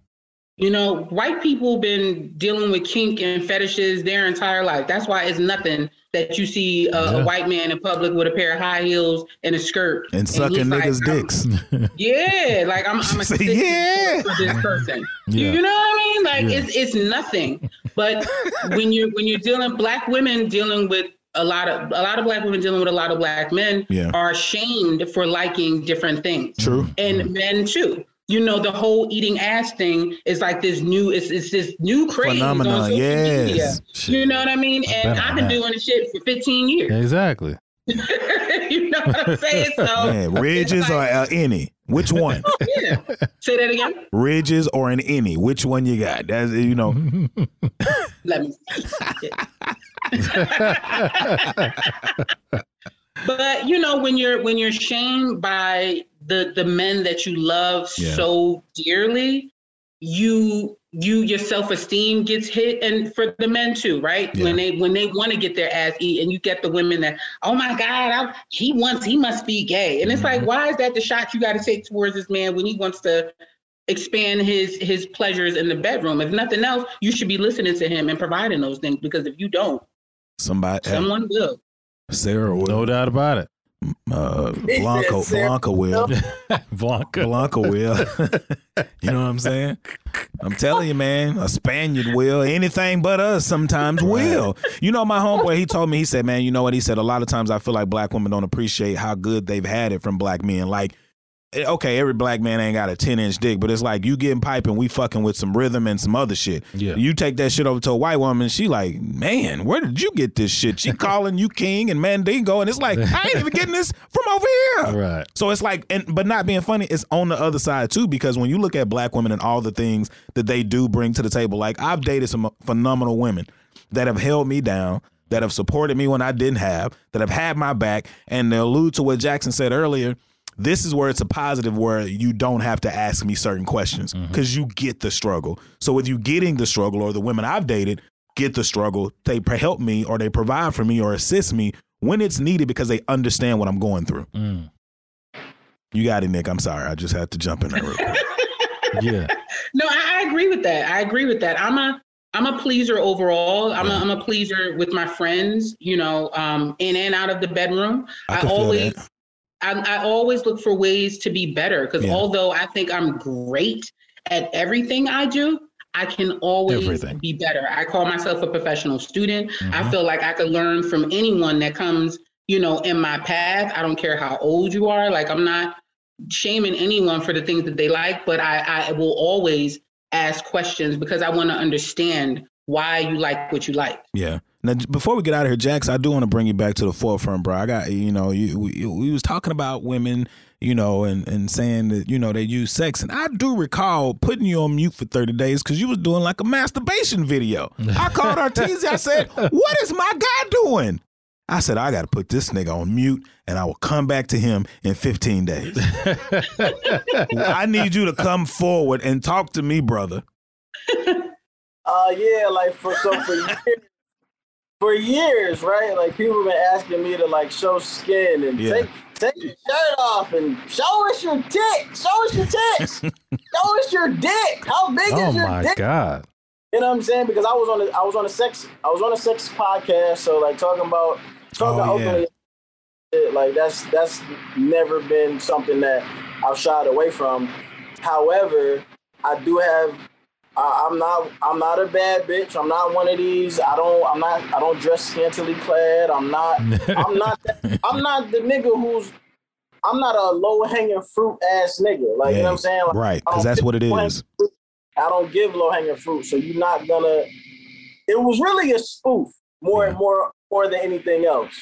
You know, white people been dealing with kink and fetishes their entire life. That's why it's nothing that you see a, Yeah. a white man in public with a pair of high heels and a skirt and sucking he's like, niggas' dicks. Yeah, like I'm, I'm a Say, yeah. for this person. Yeah. You know what I mean? Like Yeah. it's it's nothing. But when you're when you're dealing black women dealing with a lot of a lot of black women dealing with a lot of black men Yeah. are shamed for liking different things. True. And men too. You know, the whole eating ass thing is like this new, it's, it's this new craze Phenomenon, on social media. yes. You know what I mean? And I've been that. doing this shit for 15 years. Exactly. you know what I'm saying? So Yeah, ridges or uh, any? Which one? yeah. Say that again. ridges or an any? Which one you got? That's you know. Let me see. but you know when you're when you're shamed by the the men that you love Yeah. so dearly you you your self-esteem gets hit and for the men too right Yeah. when they when they want to get their ass eat and you get the women that oh my god I, he wants he must be gay and it's like mm-hmm. why is that the shot you got to take towards this man when he wants to expand his his pleasures in the bedroom if nothing else you should be listening to him and providing those things because if you don't Somebody, someone will Sarah will, No doubt about it. uh, Blanca, Sarah. Blanca will, Blanca. Blanca will. you know what I'm saying? I'm telling you, man, a Spaniard will. Anything but us sometimes will. You know, my homeboy, he told me, he said, man, you know what? He said, a lot of times I feel like black women don't appreciate how good they've had it from black men. Like, okay, every black man ain't got a 10 inch dick, but it's like you getting pipe and we fucking with some rhythm and some other shit. Yeah. You take that shit over to a white woman, she like, man, where did you get this shit? She calling you king and mandingo, and it's like, I ain't even getting this from over here. Right. So it's like, and but not being funny, it's on the other side too, because when you look at black women and all the things that they do bring to the table, like I've dated some phenomenal women that have held me down, that have supported me when I didn't have, that have had my back, and to allude to what Jackson said earlier. This is where it's a positive where you don't have to ask me certain questions because you get the struggle. So with you getting the struggle, or the women I've dated get the struggle, they help me or they provide for me or assist me when it's needed because they understand what I'm going through. Mm. You got it, Nick. I'm sorry. I just had to jump in there real quick. Yeah. No, I, I agree with that. I agree with that. I'm a I'm a pleaser overall. I'm a, I'm a pleaser with my friends, you know, um, in and out of the bedroom. I I, can feel always that. I, I always look for ways to be better because Yeah. although I think I'm great at everything I do, I can always Everything. be better. I call myself a professional student. I Mhm. feel like I could learn from anyone that comes, you know, in my path. I don't care how old you are. Like I'm not shaming anyone for the things that they like, but I, I will always ask questions because I want to understand why you like what you like. Yeah. Now, before we get out of here, Jax, I do want to bring you back to the forefront, bro. I got, you know, you, we, we was talking about women, you know, and, and saying that, you know, they use sex. And I do recall putting you on mute for 30 days because you was doing like a masturbation video. I called Arteezy. I said, what is my guy doing? I said, I got to put this nigga on mute and I will come back to him in 15 days. I need you to come forward and talk to me, brother. Uh, yeah, like for so for years, for years, right? Like people have been asking me to like show skin and Yeah. take take your shirt off and show us your dick. Show us your tits. show us your dick. How big Oh is your dick? Oh my god. You know what I'm saying? Because I was on a I was on a sex I was on a sex podcast, so like talking about talking Oh, openly shit, like that's that's never been something that I've shied away from. However, I do have I, I'm not I'm not a bad bitch. I'm not one of these. I don't I'm not I don't dress scantily clad. I'm not I'm not that, I'm not the nigga who's I'm not a low hanging fruit ass nigga. Like you know what I'm saying? Like, right, because that's what it is. fruit. I don't give low hanging fruit, so you're not gonna. It was really a spoof more and more more than anything else.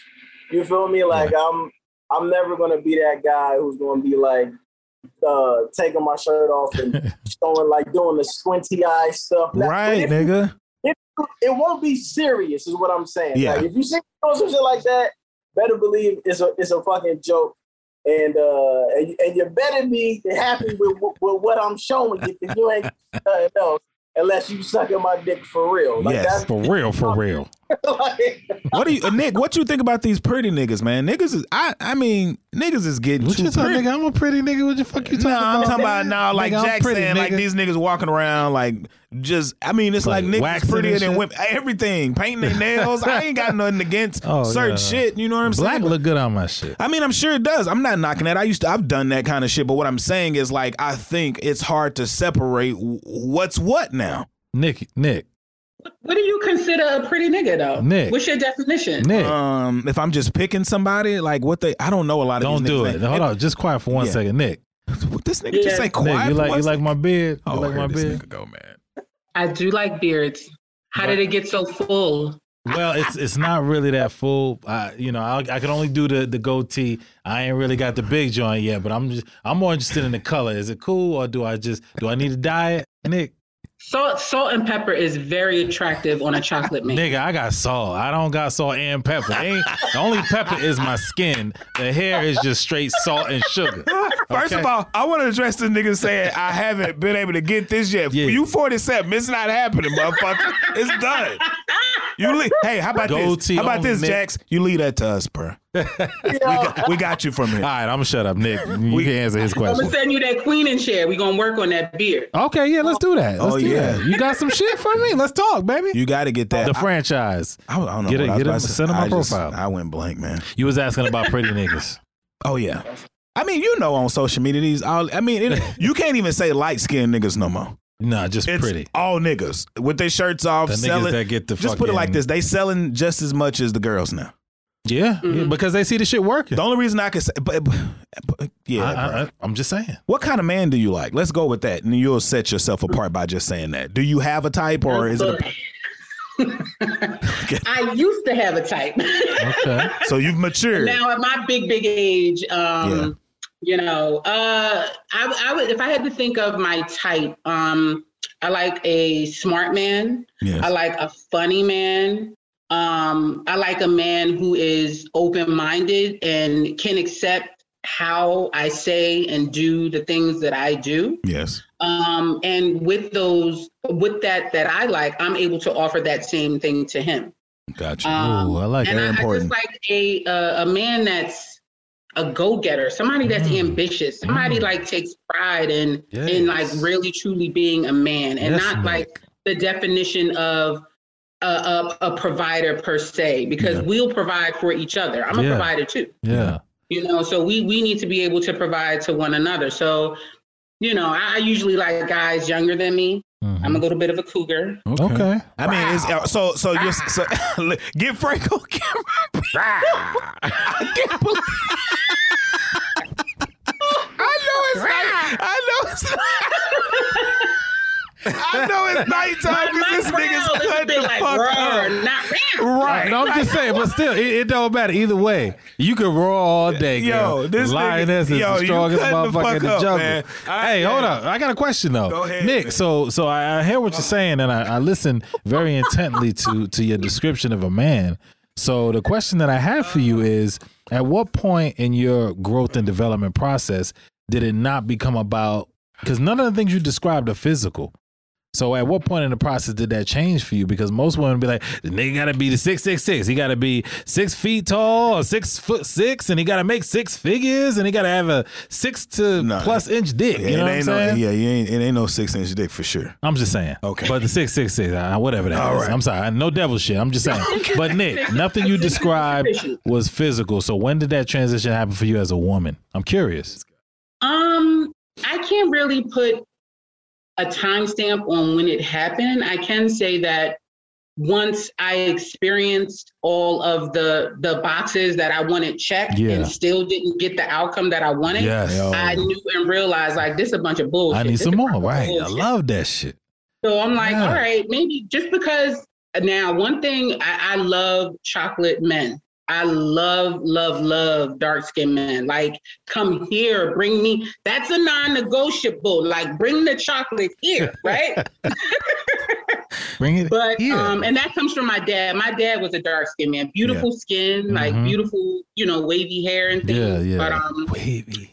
You feel me? Like I'm I'm never gonna be that guy who's gonna be like uh taking my shirt off and showing like doing the squinty eye stuff. Now, Right, if- nigga. it, it won't be serious, is what I'm saying. Yeah. Like, if you see some shit like that, better believe it's a it's a fucking joke, and uh, and, you- and you better be happy with, with, with what I'm showing you, because you ain't nothing else unless you sucking my dick for real. Like Yes. For real, for real. like, What do you, uh, Nick? What you think about these pretty niggas, man? Niggas is, I, I mean, niggas is getting What too you talking, pretty. nigga? I'm a pretty nigga. What the fuck you talking about? No, I'm talking about now, like Nigga, Jack pretty, saying, like these niggas walking around, like just. I mean, it's like, Like niggas prettier and than women. Everything, painting their nails. I ain't got nothing against Oh, certain yeah. shit. You know what I'm Black saying? Black look good on my shit. I mean, I'm sure it does. I'm not knocking that. I used to, I've done that kind of shit. But what I'm saying is, like, I think it's hard to separate what's what now. Nick, Nick, What do you consider a pretty nigga though? Nick. What's your definition? Nick. Um, if I'm just picking somebody, like what they, I don't know a lot of. don't these do it. names. Hold on, just quiet for one Yeah. second, Nick. This nigga Yeah. just say Nick, quiet. you for like one you like my beard? You Oh, like my this beard? nigga go, man. I do like beards. How did it get so full? Well, it's it's not really that full. I, you know, I, I can only do the the goatee. I ain't really got the big joint yet, but I'm just I'm more interested in the color. Is it cool or do I just do I need to dye it, Nick? Salt, salt and pepper is very attractive on a chocolate man. Nigga, I got salt. I don't got salt and pepper. Ain't, the only pepper is my skin. The hair is just straight salt and sugar. First Okay. of all, I want to address the nigga saying I haven't been able to get this yet. Yeah. You 47, it's not happening, motherfucker. It's done. You leave. Hey, how about this? How about this, Nick. Jax? You leave that to us, bro. We got, we got you from All here. right, I'm gonna shut up, Nick. You We- can answer his question. I'm gonna send you that queening chair. We gonna work on that beard. Okay, yeah, let's do that. Let's Oh, do yeah. that. You got some shit for me? Let's talk, baby. You got to get that. the franchise. I, I don't know Get what it- get about him- to send him my I just- profile. I went blank, man. You was asking about pretty niggas. Oh yeah. I mean, you know, on social media, these all. I mean, it, you can't even say light skinned niggas no more. Nah, just It's pretty. all niggas with their shirts off, The selling. niggas that get the just put it like this: they selling just as much as the girls now. Yeah, yeah, because they see the shit working. The only reason I could say, but, but- but- yeah, I, bro. I, I'm just saying. what kind of man do you like? Let's go with that, and you'll set yourself apart by just saying that. Do you have a type, or is it? A, I used to have a type. Okay. so you've matured? now at my big, big age, um, Yeah. you know, uh, I, I would if I had to think of my type, um, I like a smart man. Yes. I like a funny man. Um, I like a man who is open minded and can accept how I say and do the things that I do. yes. Um, and with those, with that that I like, I'm able to offer that same thing to him. Gotcha. Um, Ooh, I like and that. I, I just like a uh, a man that's a go getter, somebody that's Mm. ambitious, somebody Mm. like takes pride in in like really truly being a man, and Yes, not Nick. like the definition of a, a, a provider per se, because Yeah. we'll provide for each other. I'm a Yeah. provider too, Yeah. you know. So we we need to be able to provide to one another. So, you know, I, I usually like guys younger than me. Mhm. I'm a little bit of a cougar. Okay. I mean, it's, uh, so so you're so get Franco camera. I can't believe. I know it's night. I know it's. I know it's nighttime because this nigga's growl a cut bit the like, fuck "Roar, up. not Right. No, I'm just saying, but still, it, it don't matter either way. You can roar all day, girl. Yo, this lioness nigga- is yo, the strongest cutting the motherfucker in the up, jungle. man. I- hey, hold yeah. up, I got a question though, Go ahead, Nick. man. So, so I, I hear what you're saying, and I, I listen very intently to to your description of a man. So, the question that I have for you is: At what point in your growth and development process did it not become about? Because none of the things you described are physical. So at what point in the process did that change for you? Because most women be like, the nigga gotta be the six six six. He gotta be six feet tall or six foot six, and he gotta make six figures, and he gotta have a six to No. plus inch dick. Yeah, you know it what I'm ain't saying? no, yeah, you ain't, it ain't no six inch dick for sure. I'm just saying. Okay. But the six six six, uh, whatever that is. All right. I'm sorry. No devil shit. I'm just saying. but Nick, nothing you described was physical. So when did that transition happen for you as a woman? I'm curious. Um, I can't really put a timestamp on when it happened. I can say that once I experienced all of the the boxes that I wanted checked Yeah. and still didn't get the outcome that I wanted, Yes. I knew and realized like this is a bunch of bullshit. I need This some more. fucking Right. I love that shit. So I'm like, Yeah. all right, maybe just because now one thing I, I love chocolate men. I love, love, love dark skinned men. Like, come here, bring me. That's a non-negotiable. Like, bring the chocolate here, right? Bring it But here. um, and that comes from my dad. My dad was a dark skinned man, beautiful skin, like Mhm. beautiful, you know, wavy hair and things. yeah, yeah. But um, Wavy.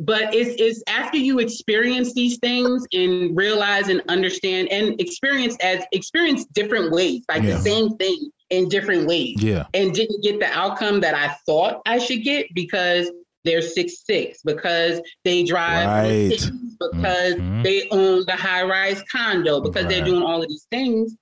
but it's it's after you experience these things and realize and understand and experience as experience different ways like Yeah. the same thing in different ways Yeah. and didn't get the outcome that i thought i should get because they're six six because they drive Right. Mercedes, because Mhm. they own the high rise condo because they're doing all of these things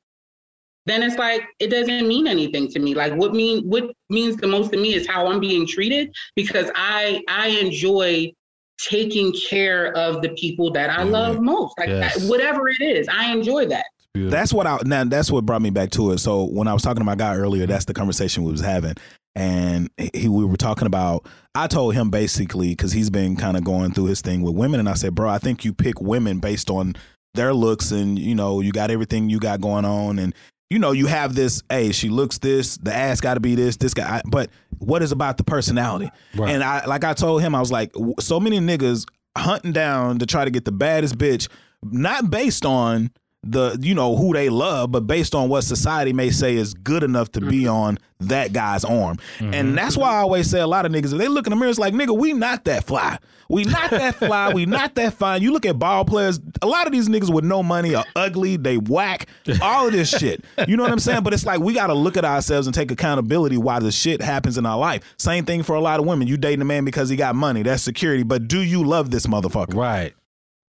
then it's like it doesn't mean anything to me like what mean what means the most to me is how i'm being treated because i i enjoy taking care of the people that i Yeah. love most like Yes. I- whatever it is i enjoy that Beautiful. That's what I now. That's what brought me back to it. So when I was talking to my guy earlier, that's the conversation we was having, and he we were talking about. I told him basically because he's been kind of going through his thing with women, and I said, bro, I think you pick women based on their looks, and you know, you got everything you got going on, and you know, you have this. Hey, she looks this. The ass got to be this. This guy. But what is about the personality? Right. And I like I told him, I was like, so many niggas hunting down to try to get the baddest bitch, not based on the you know who they love, but based on what society may say is good enough to be mm-hmm. on that guy's arm. And mm-hmm. that's why I always say a lot of niggas, if they look in the mirror, it's like, nigga, we not that fly. We not that fly. we not that fine. You look at ball players, a lot of these niggas with no money are ugly, they whack, all of this shit. You know what I'm saying? But it's like we gotta look at ourselves and take accountability why the shit happens in our life. Same thing for a lot of women. You dating a man because he got money. That's security. But do you love this motherfucker? right.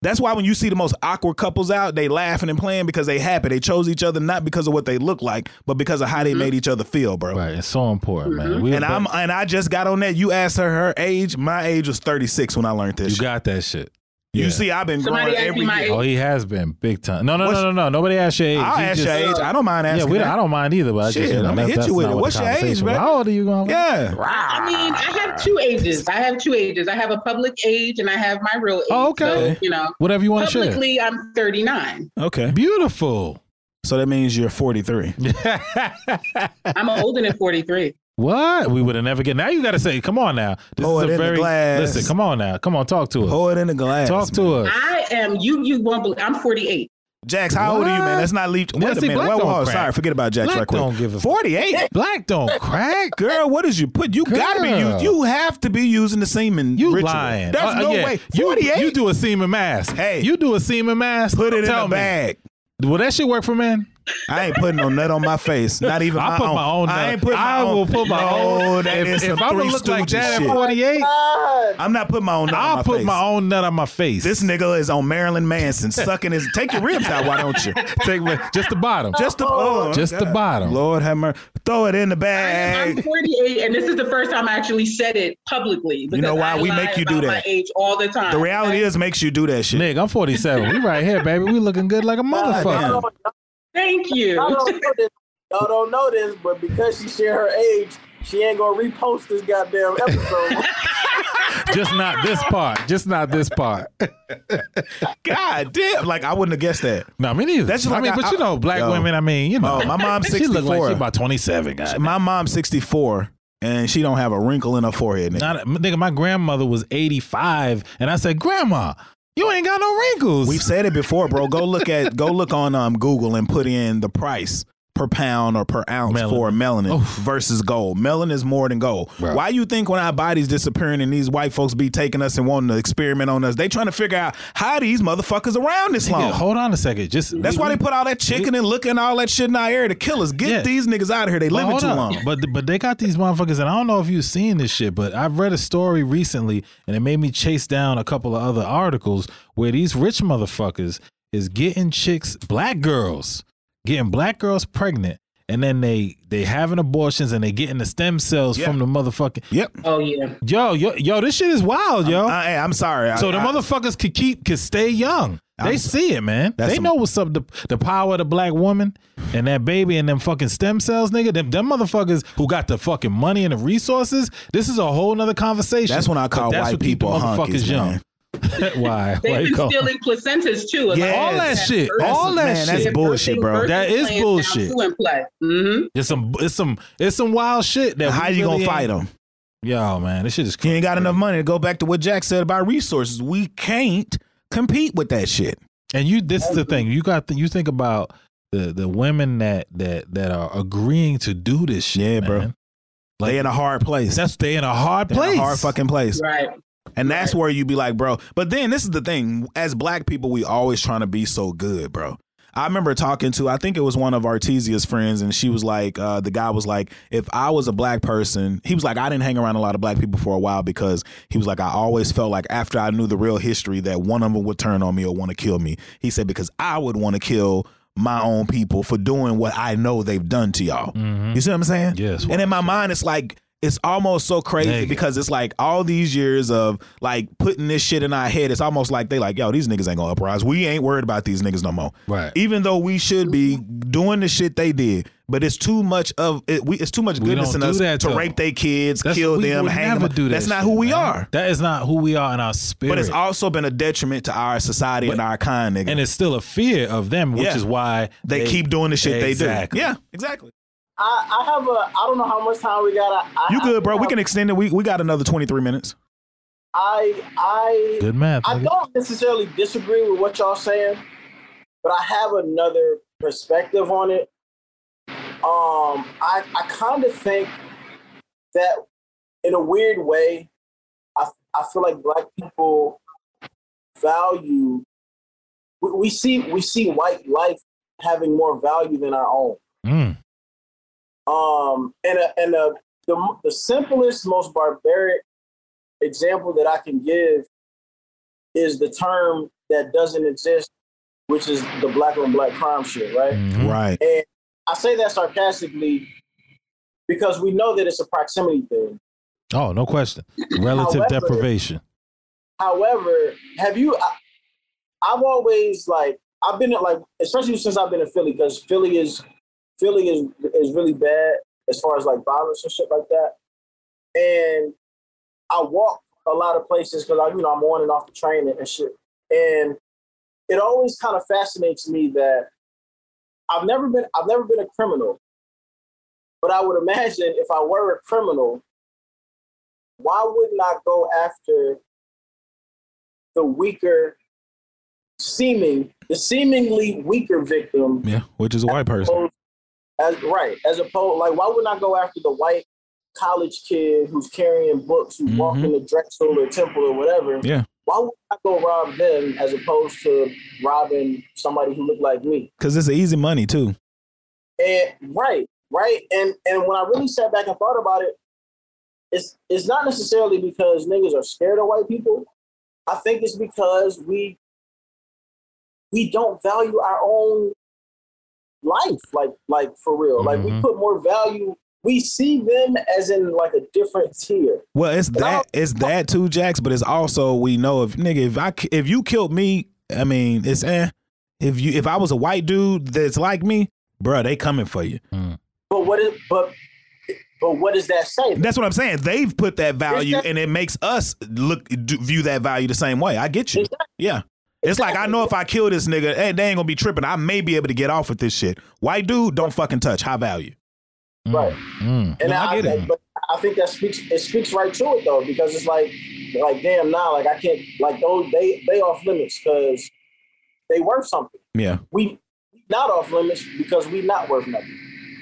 That's why when you see the most awkward couples out, they laughing and playing because they happy. They chose each other not because of what they look like, but because of how they mm-hmm. made each other feel, bro. Right. It's so important, man. Mm-hmm. We, And I'm and I just got on that. You asked her her age. My age was 36 when I learned this. you shit. got that shit. You Yeah. see, I've been Somebody growing asked every me my year. Oh, he has been big time. No, no, no, What's- no, no. Nobody asked your age. I'll You ask just- your age. I don't mind Yeah, asking. we, that. I don't mind either, but I Shit, just, you know, I'ma that- hit that's you with not it. what What's your age, conversation man? How old are you going? Yeah. I mean, I have two ages. I have two ages. I have a public age and I have my real age. Oh, okay. So, you know, Whatever you want to share. publicly, I'm 39. Okay. Beautiful. So that means you're 43. I'm older than 43. What? We would have never get. Now you got to say, come on now. This Pour is it a in the very. glass. Listen, come on now. Come on, talk to us. Pour it in the glass. talk to man. us. I am, you, you won't believe, I'm 48. Jax, how old are you, man? What? Let's not leave. Yeah, Wait a minute. black Whoa, don't whoa, sorry. Forget about Jax Black right quick. don't give a- 48. Black don't crack. Girl, what did you put? You gotta be Girl. used. You have to be using the semen. You ritual. lying. There's Uh, no yeah. way. You- 48. You, do a semen mask. Hey. You do a semen mask. put it in Tell a me. bag. Will that shit work for men? I ain't putting no nut on my face. Not even I'll my put own. my own. I nut. ain't putting my I own. will put my no, own. That if is if some I'm gonna look like that shit. at 48, I'm not putting my own nut on my face. I'll my put face. my own nut on my face. This nigga is on Marilyn Manson, sucking his. Take your ribs out, why don't you? Take me- just the bottom. Just the oh, oh Just the bottom. Lord have mercy. Throw it in the bag. I'm 48, and this is the first time I actually said it publicly. You know why? I We lie make you do that. My age all the time. The reality is, makes you do that shit. Nigga, I'm 47. We right here, baby. We looking good like a motherfucker. Thank you. Y'all don't know this, y'all don't know this, but because she share her age, she ain't gonna repost this goddamn episode. Just not this part. Just not this part. God damn! Like I wouldn't have guessed that. No, me neither. That's just I like mean, I- but you know, black Yo. women. I mean, you know, Oh, my mom's She look like 64. she about 27. God. My mom's 64 and she don't have a wrinkle in her forehead. Nigga. Not, nigga, my grandmother was 85, and I said, Grandma, you ain't got no wrinkles. We've said it before, bro. Go look at go look on um Google and put in the price per pound or per ounce Melanin. for melanin Oof. versus gold. Melanin is more than gold. Bro. Why you think when our bodies disappearing and these white folks be taking us and wanting to experiment on us, they trying to figure out how these motherfuckers around this long? Nigga, hold on a second. Just That's why they put all that chicken and looking and all that shit in our air to kill us. Get Yeah. these niggas out of here. They But living hold too on. long. But but they got these motherfuckers, and I don't know if you've seen this shit, but I've read a story recently, and it made me chase down a couple of other articles where these rich motherfuckers is getting chicks, black girls, getting black girls pregnant, and then they they having abortions and they getting the stem cells Yeah. from the motherfucking Yep. Oh yeah. yo yo yo. This shit is wild, yo. I, hey, I'm sorry. so I, the I- motherfuckers could keep could stay young. They I'm- see it, man. That's They some- know what's up. The, the power of the black woman and that baby and them fucking stem cells, nigga. Them, them motherfuckers who got the fucking money and the resources. This is a whole nother conversation. That's when I call white what keep the people hunkies, man. Why? Why They've you been call- stealing placentas too. Yeah. All that shit. That's- All that man, that's shit. bullshit, bro. That is bullshit. Mm-hmm. It's some. It's some. It's some wild shit. That How you really gonna fight them? Yo, man, this shit is. You crazy. ain't got enough money to go back to what Jack said about resources. We can't compete with that shit. And you, this is the thing. You got. The, You think about the the women that that that are agreeing to do this shit. Yeah, bro. man. Like, they in a hard place. That's they in a hard They in place. a hard fucking place. Right. And that's where you be like, bro. But then this is the thing. As black people, we always trying to be so good, bro. I remember talking to, I think it was one of Artesia's friends, and she was like, uh, the guy was like, if I was a black person, he was like, I didn't hang around a lot of black people for a while because he was like, I always felt like after I knew the real history that one of them would turn on me or want to kill me. He said, because I would want to kill my own people for doing what I know they've done to y'all. Mhm. You see what I'm saying? Yes, And in my mind, it's like it's almost so crazy because it's like all these years of like putting this shit in our head. It's almost like they like, yo, these niggas ain't gonna uprise. We ain't worried about these niggas no more. Right. Even though we should be doing the shit they did, but it's too much of it. We it's too much goodness in us to though. rape their kids, That's- kill we them, would hang never them. do that That's not shit, who we man. are. That is not who we are in our spirit. But it's also been a detriment to our society and our kind, nigga. and it's still a fear of them, which Yeah. is why they, keep doing the shit Exactly. they do. Yeah, exactly. I, I have a I don't know how much time we got. I, I, You good, I, bro? We can extend it. We we got another twenty three minutes. I I Good math. I nigga. don't necessarily disagree with what y'all saying, but I have another perspective on it. Um, I I kind of think that in a weird way, I I feel like black people value. We, we see we see white life having more value than our own. Mm. Um, and a, and a, the the simplest, most barbaric example that I can give is the term that doesn't exist, which is the black on black crime shit, right? Mhm. Right. And I say that sarcastically because we know that it's a proximity thing. Oh, no question. Relative However- deprivation. However, have you? I, I've always like I've been like, especially since I've been in Philly, because Philly is Philly is is really bad as far as like violence and shit like that. And I walk a lot of places because I, you know, I'm on and off the train and, and shit. And it always kind of fascinates me that I've never been I've never been a criminal, but I would imagine if I were a criminal, why wouldn't I go after the weaker seeming the seemingly weaker victim Yeah, which is a white person. As right as opposed like why wouldn't I go after the white college kid who's carrying books who's Mhm. walking to Drexel or Temple or whatever Yeah. why would I go rob them as opposed to robbing somebody who looked like me Because it's easy money too. and right right and and when I really sat back and thought about it it's it's not necessarily because niggas are scared of white people I think it's because we we don't value our own life like like for real. Like we Mhm. put more value. We see them as in like a different tier. Well, it's And that it's that too, Jax. But it's also we know if nigga if I if you killed me, I mean it's eh. If you if I was a white dude that's like me, bruh, they coming for you. But what is but but what does that say? That's what I'm saying. They've put that value, that- and it makes us look do, view that value the same way. I get you. Exactly. Yeah. It's like I know if I kill this nigga, hey, they ain't gonna be tripping. I may be able to get off with this shit. White dude, don't fucking touch. High value. Mm, Right. mm. And No, I, I get it. but I think that speaks it speaks right to it though, because it's like like damn now, like I can't like those they they off limits because they worth something. Yeah. We not off limits because we not worth nothing.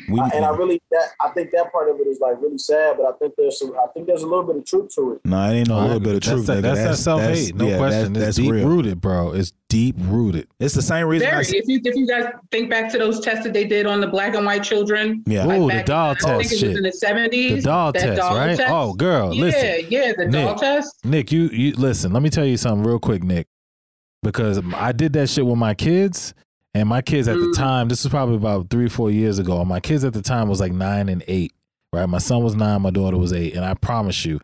We- I- and I really that I think that part of it is like really sad, but I think there's some I think there's a little bit of truth to it. No, it ain't no No, little bit of that's truth. that, nigga. that's, that self hate, no yeah, question. That's, it's that's deep real. rooted, bro. It's deep rooted. It's the same reason. Very. s- If you if you guys think back to those tests that they did on the black and white children, yeah. Ooh, the back- doll I think test it shit. was in the seventies. The doll test, right? Oh, girl, yeah, listen. yeah, the doll Nick. test. Nick, you you listen. Let me tell you something real quick, Nick, because I did that shit with my kids, and my kids at the Mm. time. This was probably about three, four years ago. and My kids at the time was like nine and eight. Right, my son was nine, my daughter was eight, and I promise you,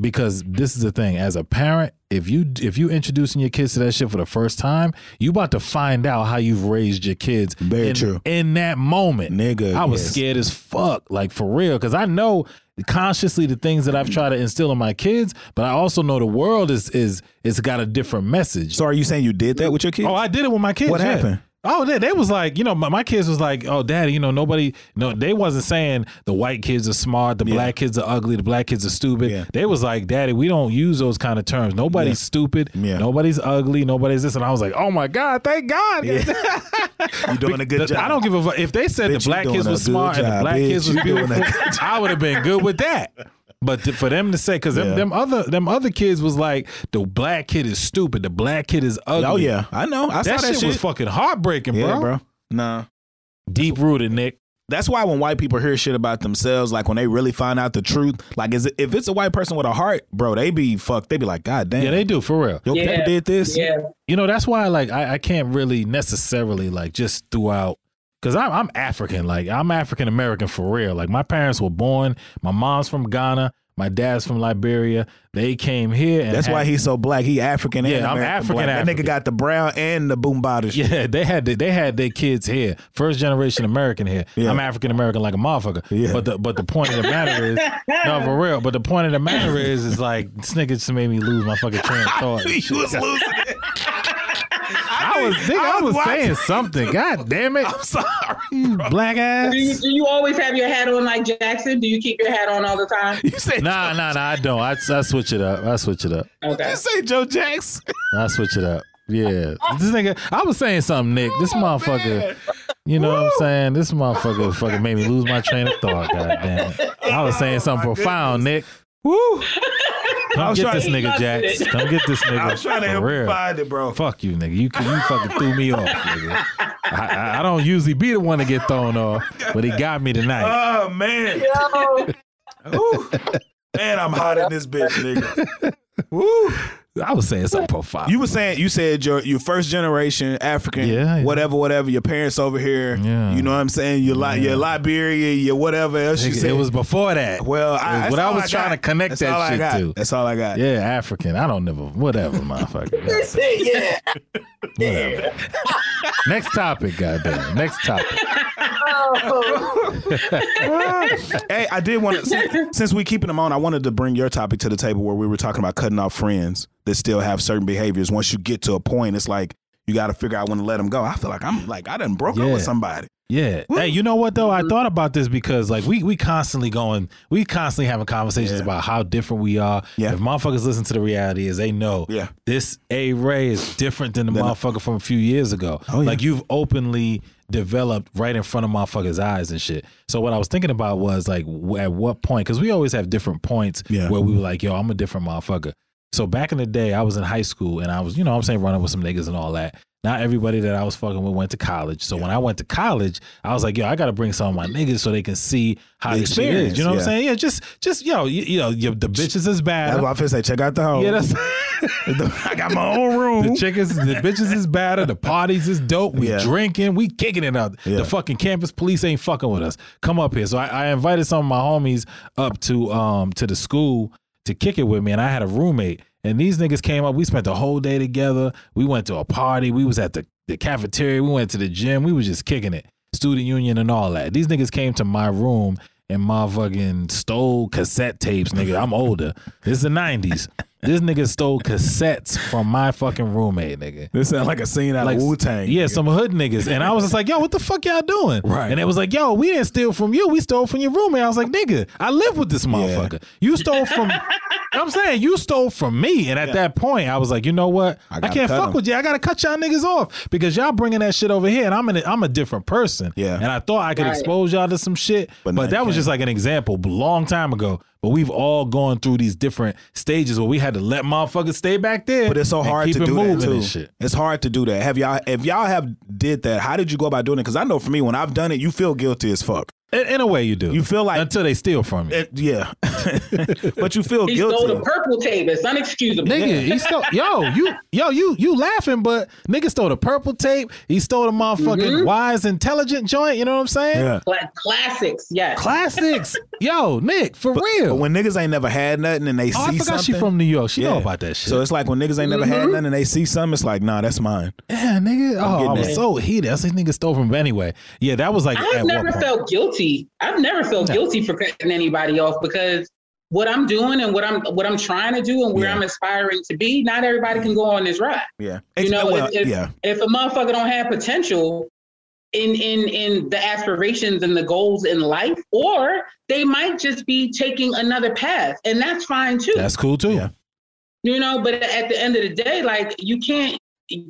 because this is the thing. As a parent, if you if you introducing your kids to that shit for the first time, you about to find out how you've raised your kids. Very in, true. In that moment, Nigga, I was yes. scared as fuck, like for real, because I know consciously the things that I've tried to instill in my kids, but I also know the world is is it's got a different message. So are you saying you did that with your kids? oh, I did it with my kids. What yeah. happened? Oh, they, they was like, you know, my, my kids was like, oh, daddy, you know, nobody, no, they wasn't saying the white kids are smart, the Yeah. black kids are ugly, the black kids are stupid. Yeah. They was like, daddy, we don't use those kind of terms. Nobody's Yeah. stupid. Nobody's ugly. Nobody's this. And I was like, oh my God, thank God. You're doing a good The- job. I don't give a fuck. If they said Bitch, the black kids were smart and the black bitch. kids were beautiful, I would have been good with that. But to, for them to say, because them, Yeah. them other them other kids was like, the black kid is stupid, the black kid is ugly. Oh yeah, I know. I that, saw that shit, was fucking heartbreaking, yeah, bro. bro. Nah. Deep rooted, Nick. That's why when white people hear shit about themselves, like when they really find out the truth, like is it, if it's a white person with a heart, bro, they be fucked. They be like, God damn, Yeah, they do for real. your Yeah. parent did this. Yeah, You know, that's why like I, I can't really necessarily like just throughout because I'm I'm African, like I'm African American for real. Like my parents were born, my mom's from Ghana, my dad's from Liberia. They came here, and That's had- why he's so black. He African. Yeah, and I'm African, black. That nigga got the brown and the boom bada. Yeah, they had the, they had their kids here, first generation American here. Yeah. I'm African American like a motherfucker. Yeah. But the but the point of the matter is, no, for real. But the point of the matter is, is like this nigga just made me lose my fucking train of thought. he was losing it. I was, nigga, I was, watching- saying something. God damn it, I'm sorry. you black ass. do you, do you always have your hat on like Jackson? Do you keep your hat on all the time? You say Nah, nah, nah. I don't. I, I switch it up. I switch it up. Okay. you say Joe Jackson. I switch it up. Yeah, this nigga. I was saying something, Nick. This oh, motherfucker. You know what I'm saying? This motherfucker fucking made me lose my train of thought. God damn it. I was saying something oh, profound, Nick. Woo. Come was get trying- this nigga, Jax. Come get this nigga. I was trying to For help real. find it, bro. Fuck you, nigga. You you fucking threw me off, nigga. I, I, I don't usually be the one to get thrown off, but he got me tonight. Oh man. Yo, Woo. Man, I'm hot in this bitch, nigga. Woo. I was saying something profound. You were saying you said your your first generation African, Yeah, yeah. whatever, whatever. Your parents over here, Yeah. you know what I'm saying. You like Yeah. your Liberia, your whatever else you Nigga, said. it was before that. well, I, It was that's what I all was trying got. to connect That's that all I shit got. to. That's all I got. Yeah, African. I don't never. Whatever, motherfucker. yeah. Whatever. Next topic, goddamn. Next topic. hey, I did want to since, since we keeping them on, I wanted to bring your topic to the table where we were talking about cutting off friends that still have certain behaviors. Once you get to a point, it's like you got to figure out when to let them go. I feel like I'm like I done broke up with somebody. Yeah. Hey, you know what though? I mm-hmm. thought about this because like we we constantly going, we constantly having conversations Yeah. about how different we are. Yeah. If motherfuckers listen to the reality is they know Yeah. this A Ray is different than the Than- motherfucker from a few years ago. Oh, yeah. Like you've openly developed right in front of motherfuckers' eyes and shit. So what I was thinking about was like at what point because we always have different points Yeah. where we were like, yo, I'm a different motherfucker. So back in the day, I was in high school and I was, you know, I'm saying running with some niggas and all that. Not everybody that I was fucking with went to college. So when I went to college, I was like, yo, I got to bring some of my niggas so they can see how The experience, is. You know what. I'm saying? Yeah, just, just yo, you, you know, you, the bitches is bad. That's why I feel say check out the home. Yeah, that's I got my own room. the chickens, the bitches is better. The parties is dope. We Yeah. drinking, we kicking it out. Yeah. The fucking campus police ain't fucking with us. Come up here. So I, I invited some of my homies up to um to the school to kick it with me, and I had a roommate. And these niggas came up. We spent the whole day together. We went to a party. We was at the, the cafeteria. We went to the gym. We was just kicking it. Student union and all that. These niggas came to my room and motherfucking stole cassette tapes, nigga. I'm older. This is the 90s. This nigga stole cassettes from my fucking roommate, nigga. This sounds like a scene out Like of Wu Tang. Yeah, some hood niggas. And I was just like, yo, what the fuck y'all doing? Right. And it was like, yo, we didn't steal from you. We stole from your roommate. I was like, nigga, I live with this motherfucker. You stole from I'm saying you stole from me, and at Yeah. that point, I was like, you know what? I I, can't fuck fuck 'em. with you. I gotta cut y'all niggas off because y'all bringing that shit over here, and I'm an, I'm a different person. Yeah. and I thought I could Right. expose y'all to some shit, But but, that was just like an example, a long time ago. But we've all gone through these different stages where we had to let motherfuckers stay back there. But it's so hard to do that too. It's hard to do that. Have y'all if y'all have did that, how did you go about doing it? Because I know for me, when I've done it, you feel guilty as fuck. In, in a way, you do. You feel like until they steal from you. it, yeah, but you feel He stole the purple tape. It's unexcusable. Nigga, he stole yo, you yo, you you laughing, but nigga stole the purple tape. He stole the motherfucking Wise Intelligent joint. You know what I'm saying? Yeah. Cla- classics, yes. Classics. yo, Nick, for real. But when niggas ain't never had nothing and they oh, I see forgot something, she from New York. She know about that shit. So it's like when niggas ain't never had Mm-hmm. nothing and they see something, it's like, nah, that's mine. yeah, nigga. Oh, I getting was that. so heated. I said nigga stole from. But anyway, yeah, that was like. I've never felt guilty. I've never felt No. guilty for cutting anybody off because what I'm doing and what I'm what I'm trying to do and where Yeah. I'm aspiring to be, not everybody can go on this ride. Yeah, You know, well, if, if, yeah, if a motherfucker don't have potential in in in the aspirations and the goals in life, or they might just be taking another path, and that's fine too. That's cool too. Yeah. you know, but at the end of the day, like you can't. I,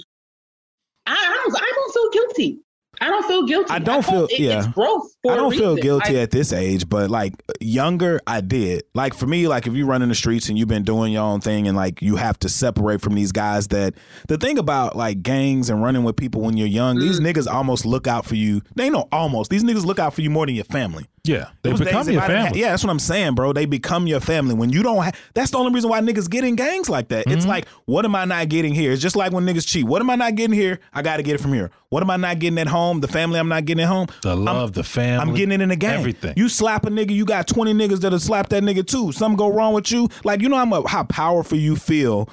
I don't. I don't feel guilty. I don't feel guilty. I don't thought feel- it- yeah. Growth. I don't feel guilty Like, at this age, but like younger, I did. Like for me, like if you run in the streets and you've been doing your own thing, and like you have to separate from these guys. That the thing about like gangs and running with people when you're young, these Mm. niggas almost look out for you. They know almost these niggas look out for you more than your family. Yeah, they become your family. yeah, that's what I'm saying, bro. They become your family when you don't. Ha- that's the only reason why niggas get in gangs like that. Mm-hmm. It's like, what am I not getting here? It's just like when niggas cheat. What am I not getting here? I got to get it from here. What am I not getting at home? The family I'm not getting at home. The love, the family. I'm getting it in the game. Everything. You slap a nigga, you got 20 niggas that'll slap that nigga too. Something go wrong with you. Like, you know how how powerful you feel.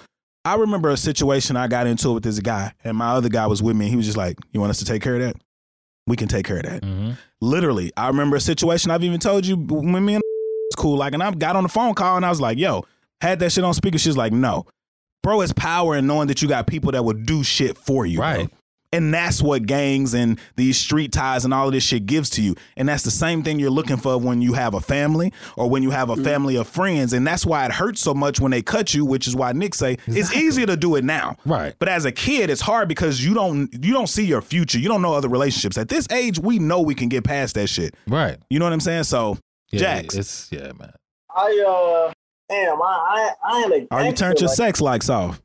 I remember a situation I got into with this guy, and my other guy was with me. And he was just like, You want us to take care of that? We can take care of that. Mhm. Literally, I remember a situation I've even told you when me and was cool. Like, and I got on the phone call and I was like, Yo, had that shit on speaker. She's like, No. Bro, it's power in knowing that you got people that will do shit for you. bro. Right. And that's what gangs and these street ties and all of this shit gives to you. And that's the same thing you're looking for when you have a family or when you have a family of friends. And that's why it hurts so much when they cut you, which is why Nick say it's easier to do it now. Right. But as a kid, it's hard because you don't you don't see your future. You don't know other relationships. At this age, we know we can get past that shit. Right. You know what I'm saying? So Yeah, Jax. It's yeah, man. I uh, damn, I I, I ain't a. are you turned your like sex likes off?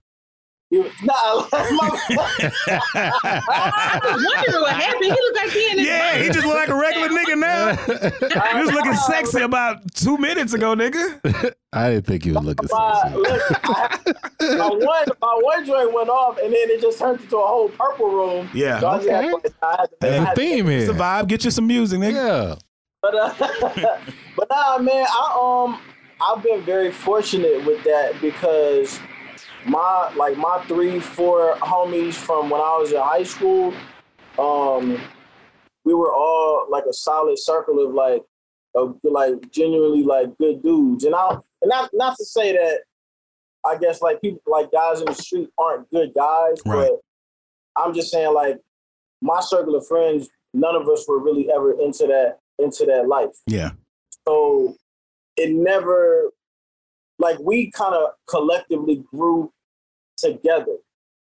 You. Nah, my, I was wondering what happened. He looked like he in his Yeah, he just look like a regular nigga now. He was looking sexy about two minutes ago, nigga. I didn't think you would look my, at listen, I, my one my one joint went off, and then it just turned into a whole purple room. Yeah. So I had Okay. to- I had to- I There's a had to- theme It's a vibe. Get you some music, nigga. Yeah. But uh, but nah, man, I um I've been very fortunate with that because my like my three four homies from when I was in high school, um, we were all like a solid circle of like of like genuinely like good dudes, and I and not not to say that I guess like people like guys in the street aren't good guys, Right. but I'm just saying like my circle of friends, none of us were really ever into that into that life. Yeah. So it never like we kind of collectively grew together.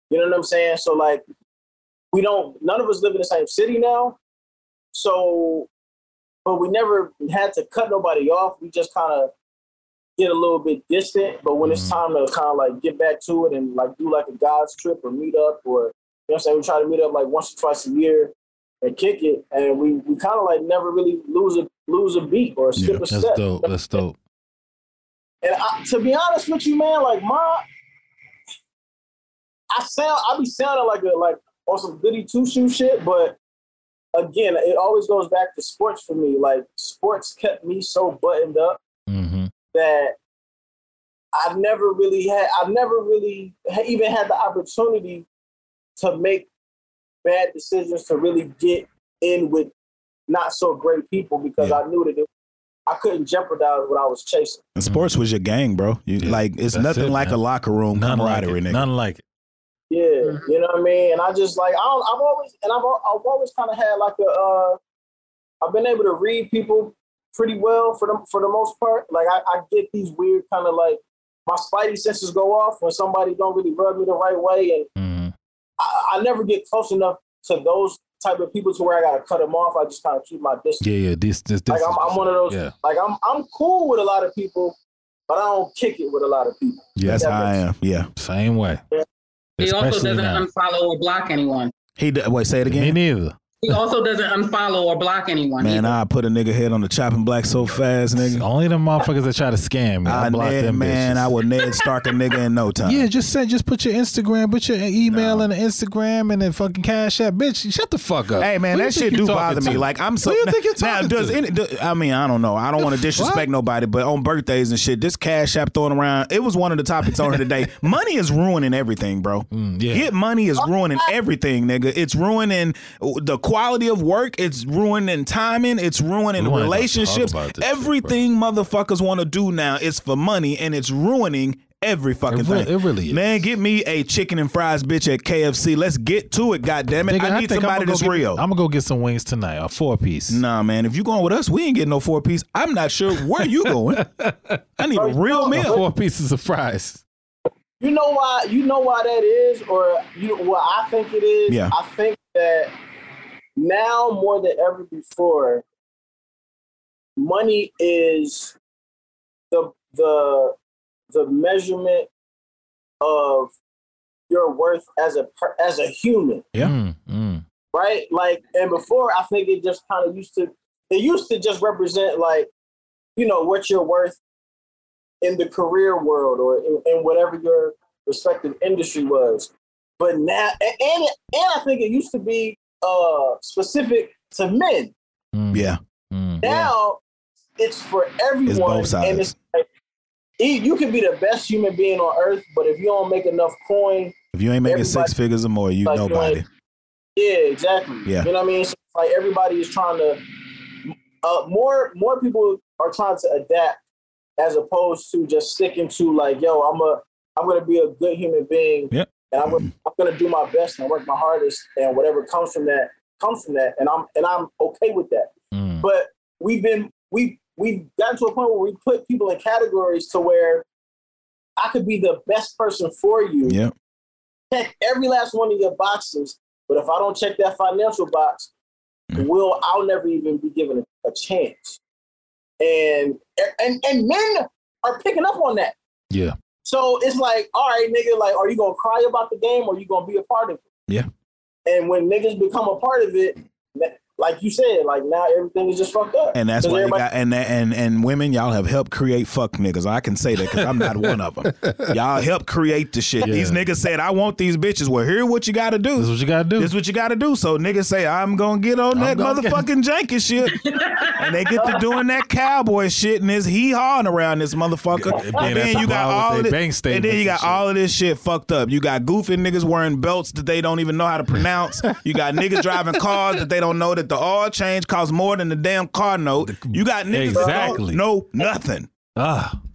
You know what I'm saying? So like we don't none of us live in the same city now. So but we never had to cut nobody off. We just kind of get a little bit distant. But when it's mm-hmm. time to kind of like get back to it and like do like a God's trip or meet up or you know what I'm saying, we try to meet up like once or twice a year and kick it. And we, we kind of like never really lose a lose a beat or a skip Yeah, a That's step. dope. That's dope. And I, to be honest with you, man, like my, I sound, I be sounding like a like on some goody two shoe shit, but again, it always goes back to sports for me. Like sports kept me so buttoned up hmm that I never really had, I never really even had the opportunity to make bad decisions to really get in with not so great people because Yeah. I knew that it, I couldn't jeopardize what I was chasing. And sports was your gang, bro. You, Yeah, like it's nothing it, like man. a locker room None like camaraderie, it. nigga. None like it. Yeah, Mhm. you know what I mean. And I just like I don't, I've always and I've I've always kind of had like a uh, I've been able to read people pretty well for the for the most part. Like I, I get these weird kind of like my spidey senses go off when somebody don't really rub me the right way, and Mhm. I, I never get close enough to those type of people to where I gotta cut them off. I just kind of keep my distance. Yeah, yeah. This, this, this. like I'm, I'm one of those. Yeah, Like I'm, I'm cool with a lot of people, but I don't kick it with a lot of people. yeah. That's how I am. Yeah. Same way. He also doesn't now. unfollow or block anyone. He d- wait, say it again. Me again. neither. He also doesn't unfollow or block anyone. Man, either. I put a nigga head on the chopping block so fast, nigga. Only the motherfuckers that try to scam me. I, I block Ned, them man, bitches. I will Ned Stark a nigga in no time. Yeah, just send, just put your Instagram, put your email in the Instagram, and then fucking cash app, bitch. Shut the fuck up. Hey man, Who that shit do talking bother me. Like I'm so. Who you think you're now, does to? any? Do, I mean, I don't know. I don't want to disrespect nobody, but on birthdays and shit, this cash app throwing around. It was one of the topics on here today. money is ruining everything, bro. Mm, yeah. Get money is ruining everything, nigga. It's ruining the quality of work. It's ruining timing. It's ruining We wanted to talk relationships. about this shit, Everything motherfuckers want to do now is for money, and it's ruining every fucking It re- thing. it really is. Man, get me a chicken and fries bitch at KFC. Let's get to it. God damn it! Nigga, I need think somebody I'ma go that's get- real. I'm gonna go get some wings tonight, a four piece. Nah, man. If you going with us, we ain't getting no four piece. I'm not sure where you going. I need a real meal. Four pieces of fries. You know why? You know why that is, or you what I think it is. Yeah. I think that now more than ever before, money is the the the measurement of your worth as a as a human, Yeah. Mm, mm. right? Like, and before I think it just kind of used to. It used to just represent like, you know, what you're worth in the career world or in, in whatever your respective industry was. But now, and and, it, and I think it used to be uh specific to men. Mm, Yeah. mm. Now it's for everyone, both sides. and it's like e- you can be the best human being on earth, but if you don't make enough coin, If you ain't making six figures or more, you Like, nobody. ain't- yeah, exactly. Yeah. you know what I mean. So it's like everybody is trying to. Uh, more more people are trying to adapt as opposed to just sticking to like, yo, I'm a I'm gonna be a good human being. Yep. And I'm, gonna- I'm gonna do my best and work my hardest, and whatever comes from that comes from that, and I'm and I'm okay with that. Mm. But we've been we we've gotten to a point where we put people in categories to where I could be the best person for you, Yep. check every last one of your boxes, but if I don't check that financial box, will I'll never even be given a, a chance. And and and men are picking up on that. Yeah. So it's like, all right, nigga, like, are you gonna cry about the game or you gonna be a part of it? Yeah. And when niggas become a part of it, like you said, like now everything is just fucked up. And that's why you everybody- got and and and women, y'all have helped create fuck niggas. I can say that because I'm not one of them. Y'all helped create the shit. Yeah. These niggas said, "I want these bitches." Well, here what you got to do. This is what you gotta do. This is what you got to do. So niggas say, "I'm gonna get on I'm that gonna get- motherfucking janky shit," and they get to doing that cowboy shit and this hee hawing around this motherfucker. And And then then you got all of their this, bank and then you got shit. all of this shit fucked up. You got goofy niggas wearing belts that they don't even know how to pronounce. You got niggas driving cars that they don't know that the oil change costs more than the damn car note. You got niggas Exactly. that don't know nothing. Ah,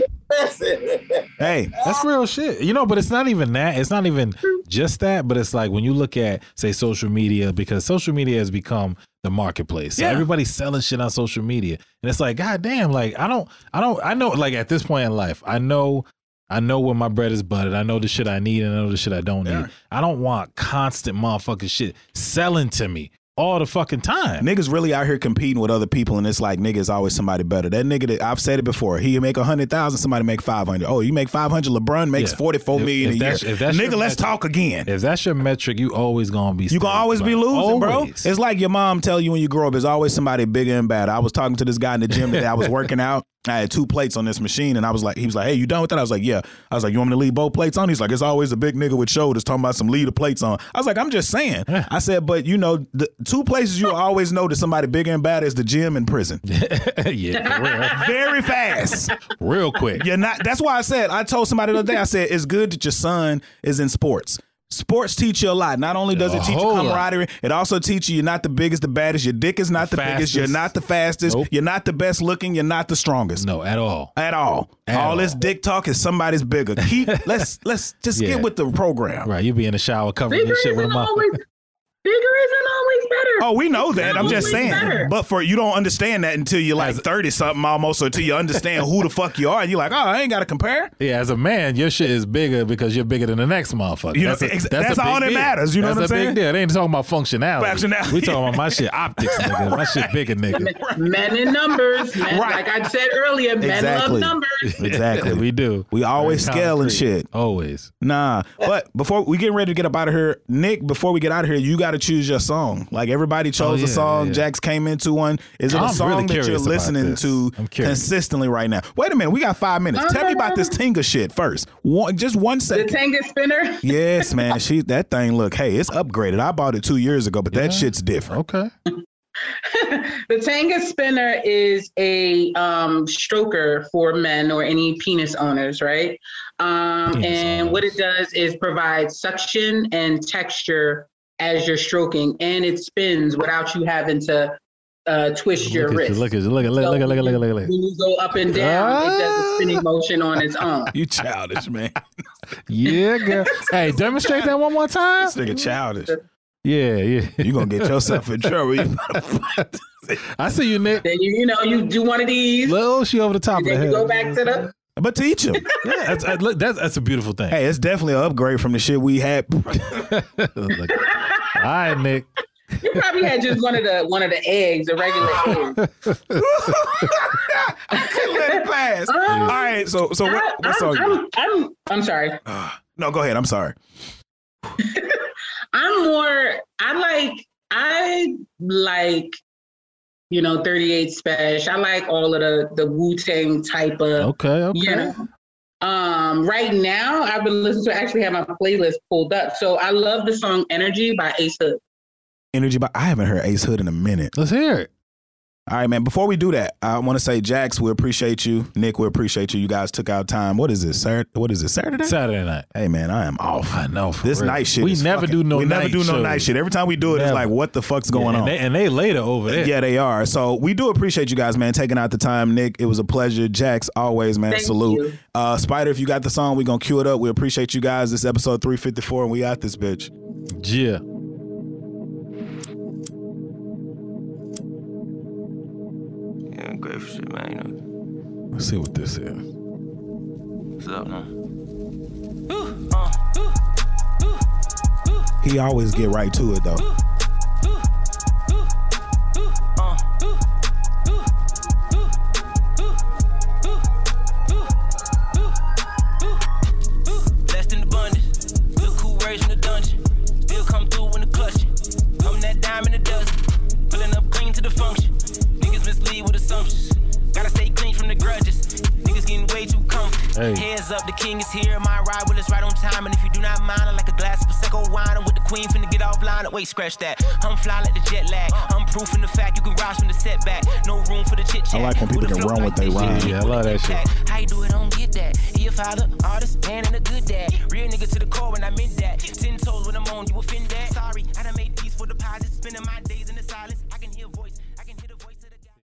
Hey, that's real shit. You know, but it's not even that. It's not even just that. But it's like when you look at, say, social media, because social media has become the marketplace. So Yeah. everybody's selling shit on social media, and it's like, god damn, like I don't, I don't, I know, like at this point in life, I know. I know where my bread is buttered. I know the shit I need and I know the shit I don't Yeah. need. I don't want constant motherfucking shit selling to me all the fucking time. Niggas really out here competing with other people, and it's like niggas always somebody better. That nigga that I've said it before, he make a hundred thousand, somebody make five hundred. Oh, you make five hundred. LeBron makes Yeah. forty four million if a year. nigga, let's metric- talk again. If that's your metric, you always gonna be. You gonna always be losing, bro. It's like your mom tell you when you grow up. There's always somebody bigger and better. I was talking to this guy in the gym today. I was working out. I had two plates on this machine, and I was like, he was like, "Hey, you done with that?" I was like, "Yeah." I was like, "You want me to leave both plates on?" He's like, "It's always a big nigga with shoulders talking about some leave the plates on." I was like, "I'm just saying." I said, "But you know, the two places you always know that somebody bigger and bad is the gym and prison. yeah, Very fast. real, real quick. You're not. That's why I said. I told somebody the other day. I said it's good that your son is in sports. Sports teach you a lot. Not only does A it teach you whole lot. camaraderie, it also teaches you you're not the biggest, the baddest. Your dick is not the, biggest. You're not the fastest. Nope. You're not the best looking. You're not the strongest. No, at all. At all. At all all. this dick talk is somebody's bigger. Keep let's let's just Yeah. get with the program. Right, you be in the shower covering Big your shit with a isn't always Bigger isn't always better. Oh, we know It's that. I'm just saying. better. But for you don't understand that until you're like 30 something almost, or until you understand who the fuck you are. And you're like, oh, I ain't got to compare. Yeah, as a man, your shit is bigger because you're bigger than the next motherfucker. You know, a- ex- a that's all that deal. matters, you know that's what I'm a saying? big deal. They ain't talking about functionality. Functionality. We talking about my shit optics, nigga. My shit bigger, nigga. Men in numbers. Men, Right. Like I said earlier, men Exactly. love numbers. Exactly. we do. We always Very scaling concrete. shit. Always. Nah, but before we get ready to get up out of here, Nick, before we get out of here, you got to choose your song. Like everybody chose Oh, a song. yeah. Jax came into one. Is it a I'm song really that you're listening to consistently right now? Wait a minute, we got five minutes. Tell me about this Tenga shit first. One, just one second. The second. Tenga spinner. yes, man. She that thing look. Hey, it's upgraded. I bought it two years ago, but that shit's different. Okay. the Tenga spinner is a um, stroker for men or any penis owners, right? Um, Penis and what it does is provide suction and texture as you're stroking, and it spins without you having to uh, twist your look at wrist. you, look at you, look at look at look at look at look at look at. When you go up and down, it does a spinning motion on its own. You childish, man. Yeah, girl. hey, demonstrate that one more time. this nigga childish. Yeah, yeah. You gonna get yourself in trouble. You- I see you, Nick. Then you, you know, you do one of these, Little she over the top and of the then head. you go back to the. but teach him. Yeah, that's, uh, look, that's that's a beautiful thing. Hey, it's definitely an upgrade from the shit we had. Look. All right, Nick. You probably had just one of the one of the eggs, a regular egg. I couldn't let it pass. Um, all right, so so what, I, what song? I'm, I'm, I'm, I'm sorry. no, go ahead. I'm sorry. I'm more. I like. I like. You know, 38 Special. I like all of the the Wu Tang type of. Okay, okay. You know. Um, right now, I've been listening to. I actually have my playlist pulled up. So I love the song "Energy" by Ace Hood. Energy, but I haven't heard Ace Hood in a minute. Let's hear it. All right, man. Before we do that, I want to say, Jax, we appreciate you. Nick, we appreciate you. You guys took out time. What is this? Saturday? What is this? Saturday? Saturday night. Hey, man, I am off. I know. for This real. night shit. We is never fucking- do no. We never night do no shows. night shit. Every time we do it, it's like, what the fuck's going Yeah, on? And they, and they later over there. Yeah, they are. So we do appreciate you guys, man, taking out the time. Nick, it was a pleasure. Jax, always, man. Thank salute. you. Uh, Spider, if you got the song, we gonna cue it up. We appreciate you guys. This is episode 354, and we out this bitch. Yeah. Grateful shit, man. You know, Let's see what this is. what's up, man? He always get right to it though. Blessed in abundance. Look who raised the dungeon. Still come through in the clutch. I'm that dime in a dozen. Pulling up clean to the function. Niggas mislead with assumptions. Gotta stay clean from the grudges. Niggas getting way too comfy. Hey. Heads up, the king is here. My ride will is right on time. And if you do not mind, I like a glass of Prosecco wine. I'm with the queen finna get off line. Wait, scratch that. I'm flying like the jet lag. I'm proofing the fact you can rise from the setback. No room for the chit chat. I like when people can run with their rhyme. Yeah, I love that shit. How you do it? Don't get that. He a father, artist, man, and a good dad. Real nigga to the core when I meant that. Ten toes when I'm on, you offend that. Sorry, I done made peace for the deposits. Spending my days in the silence.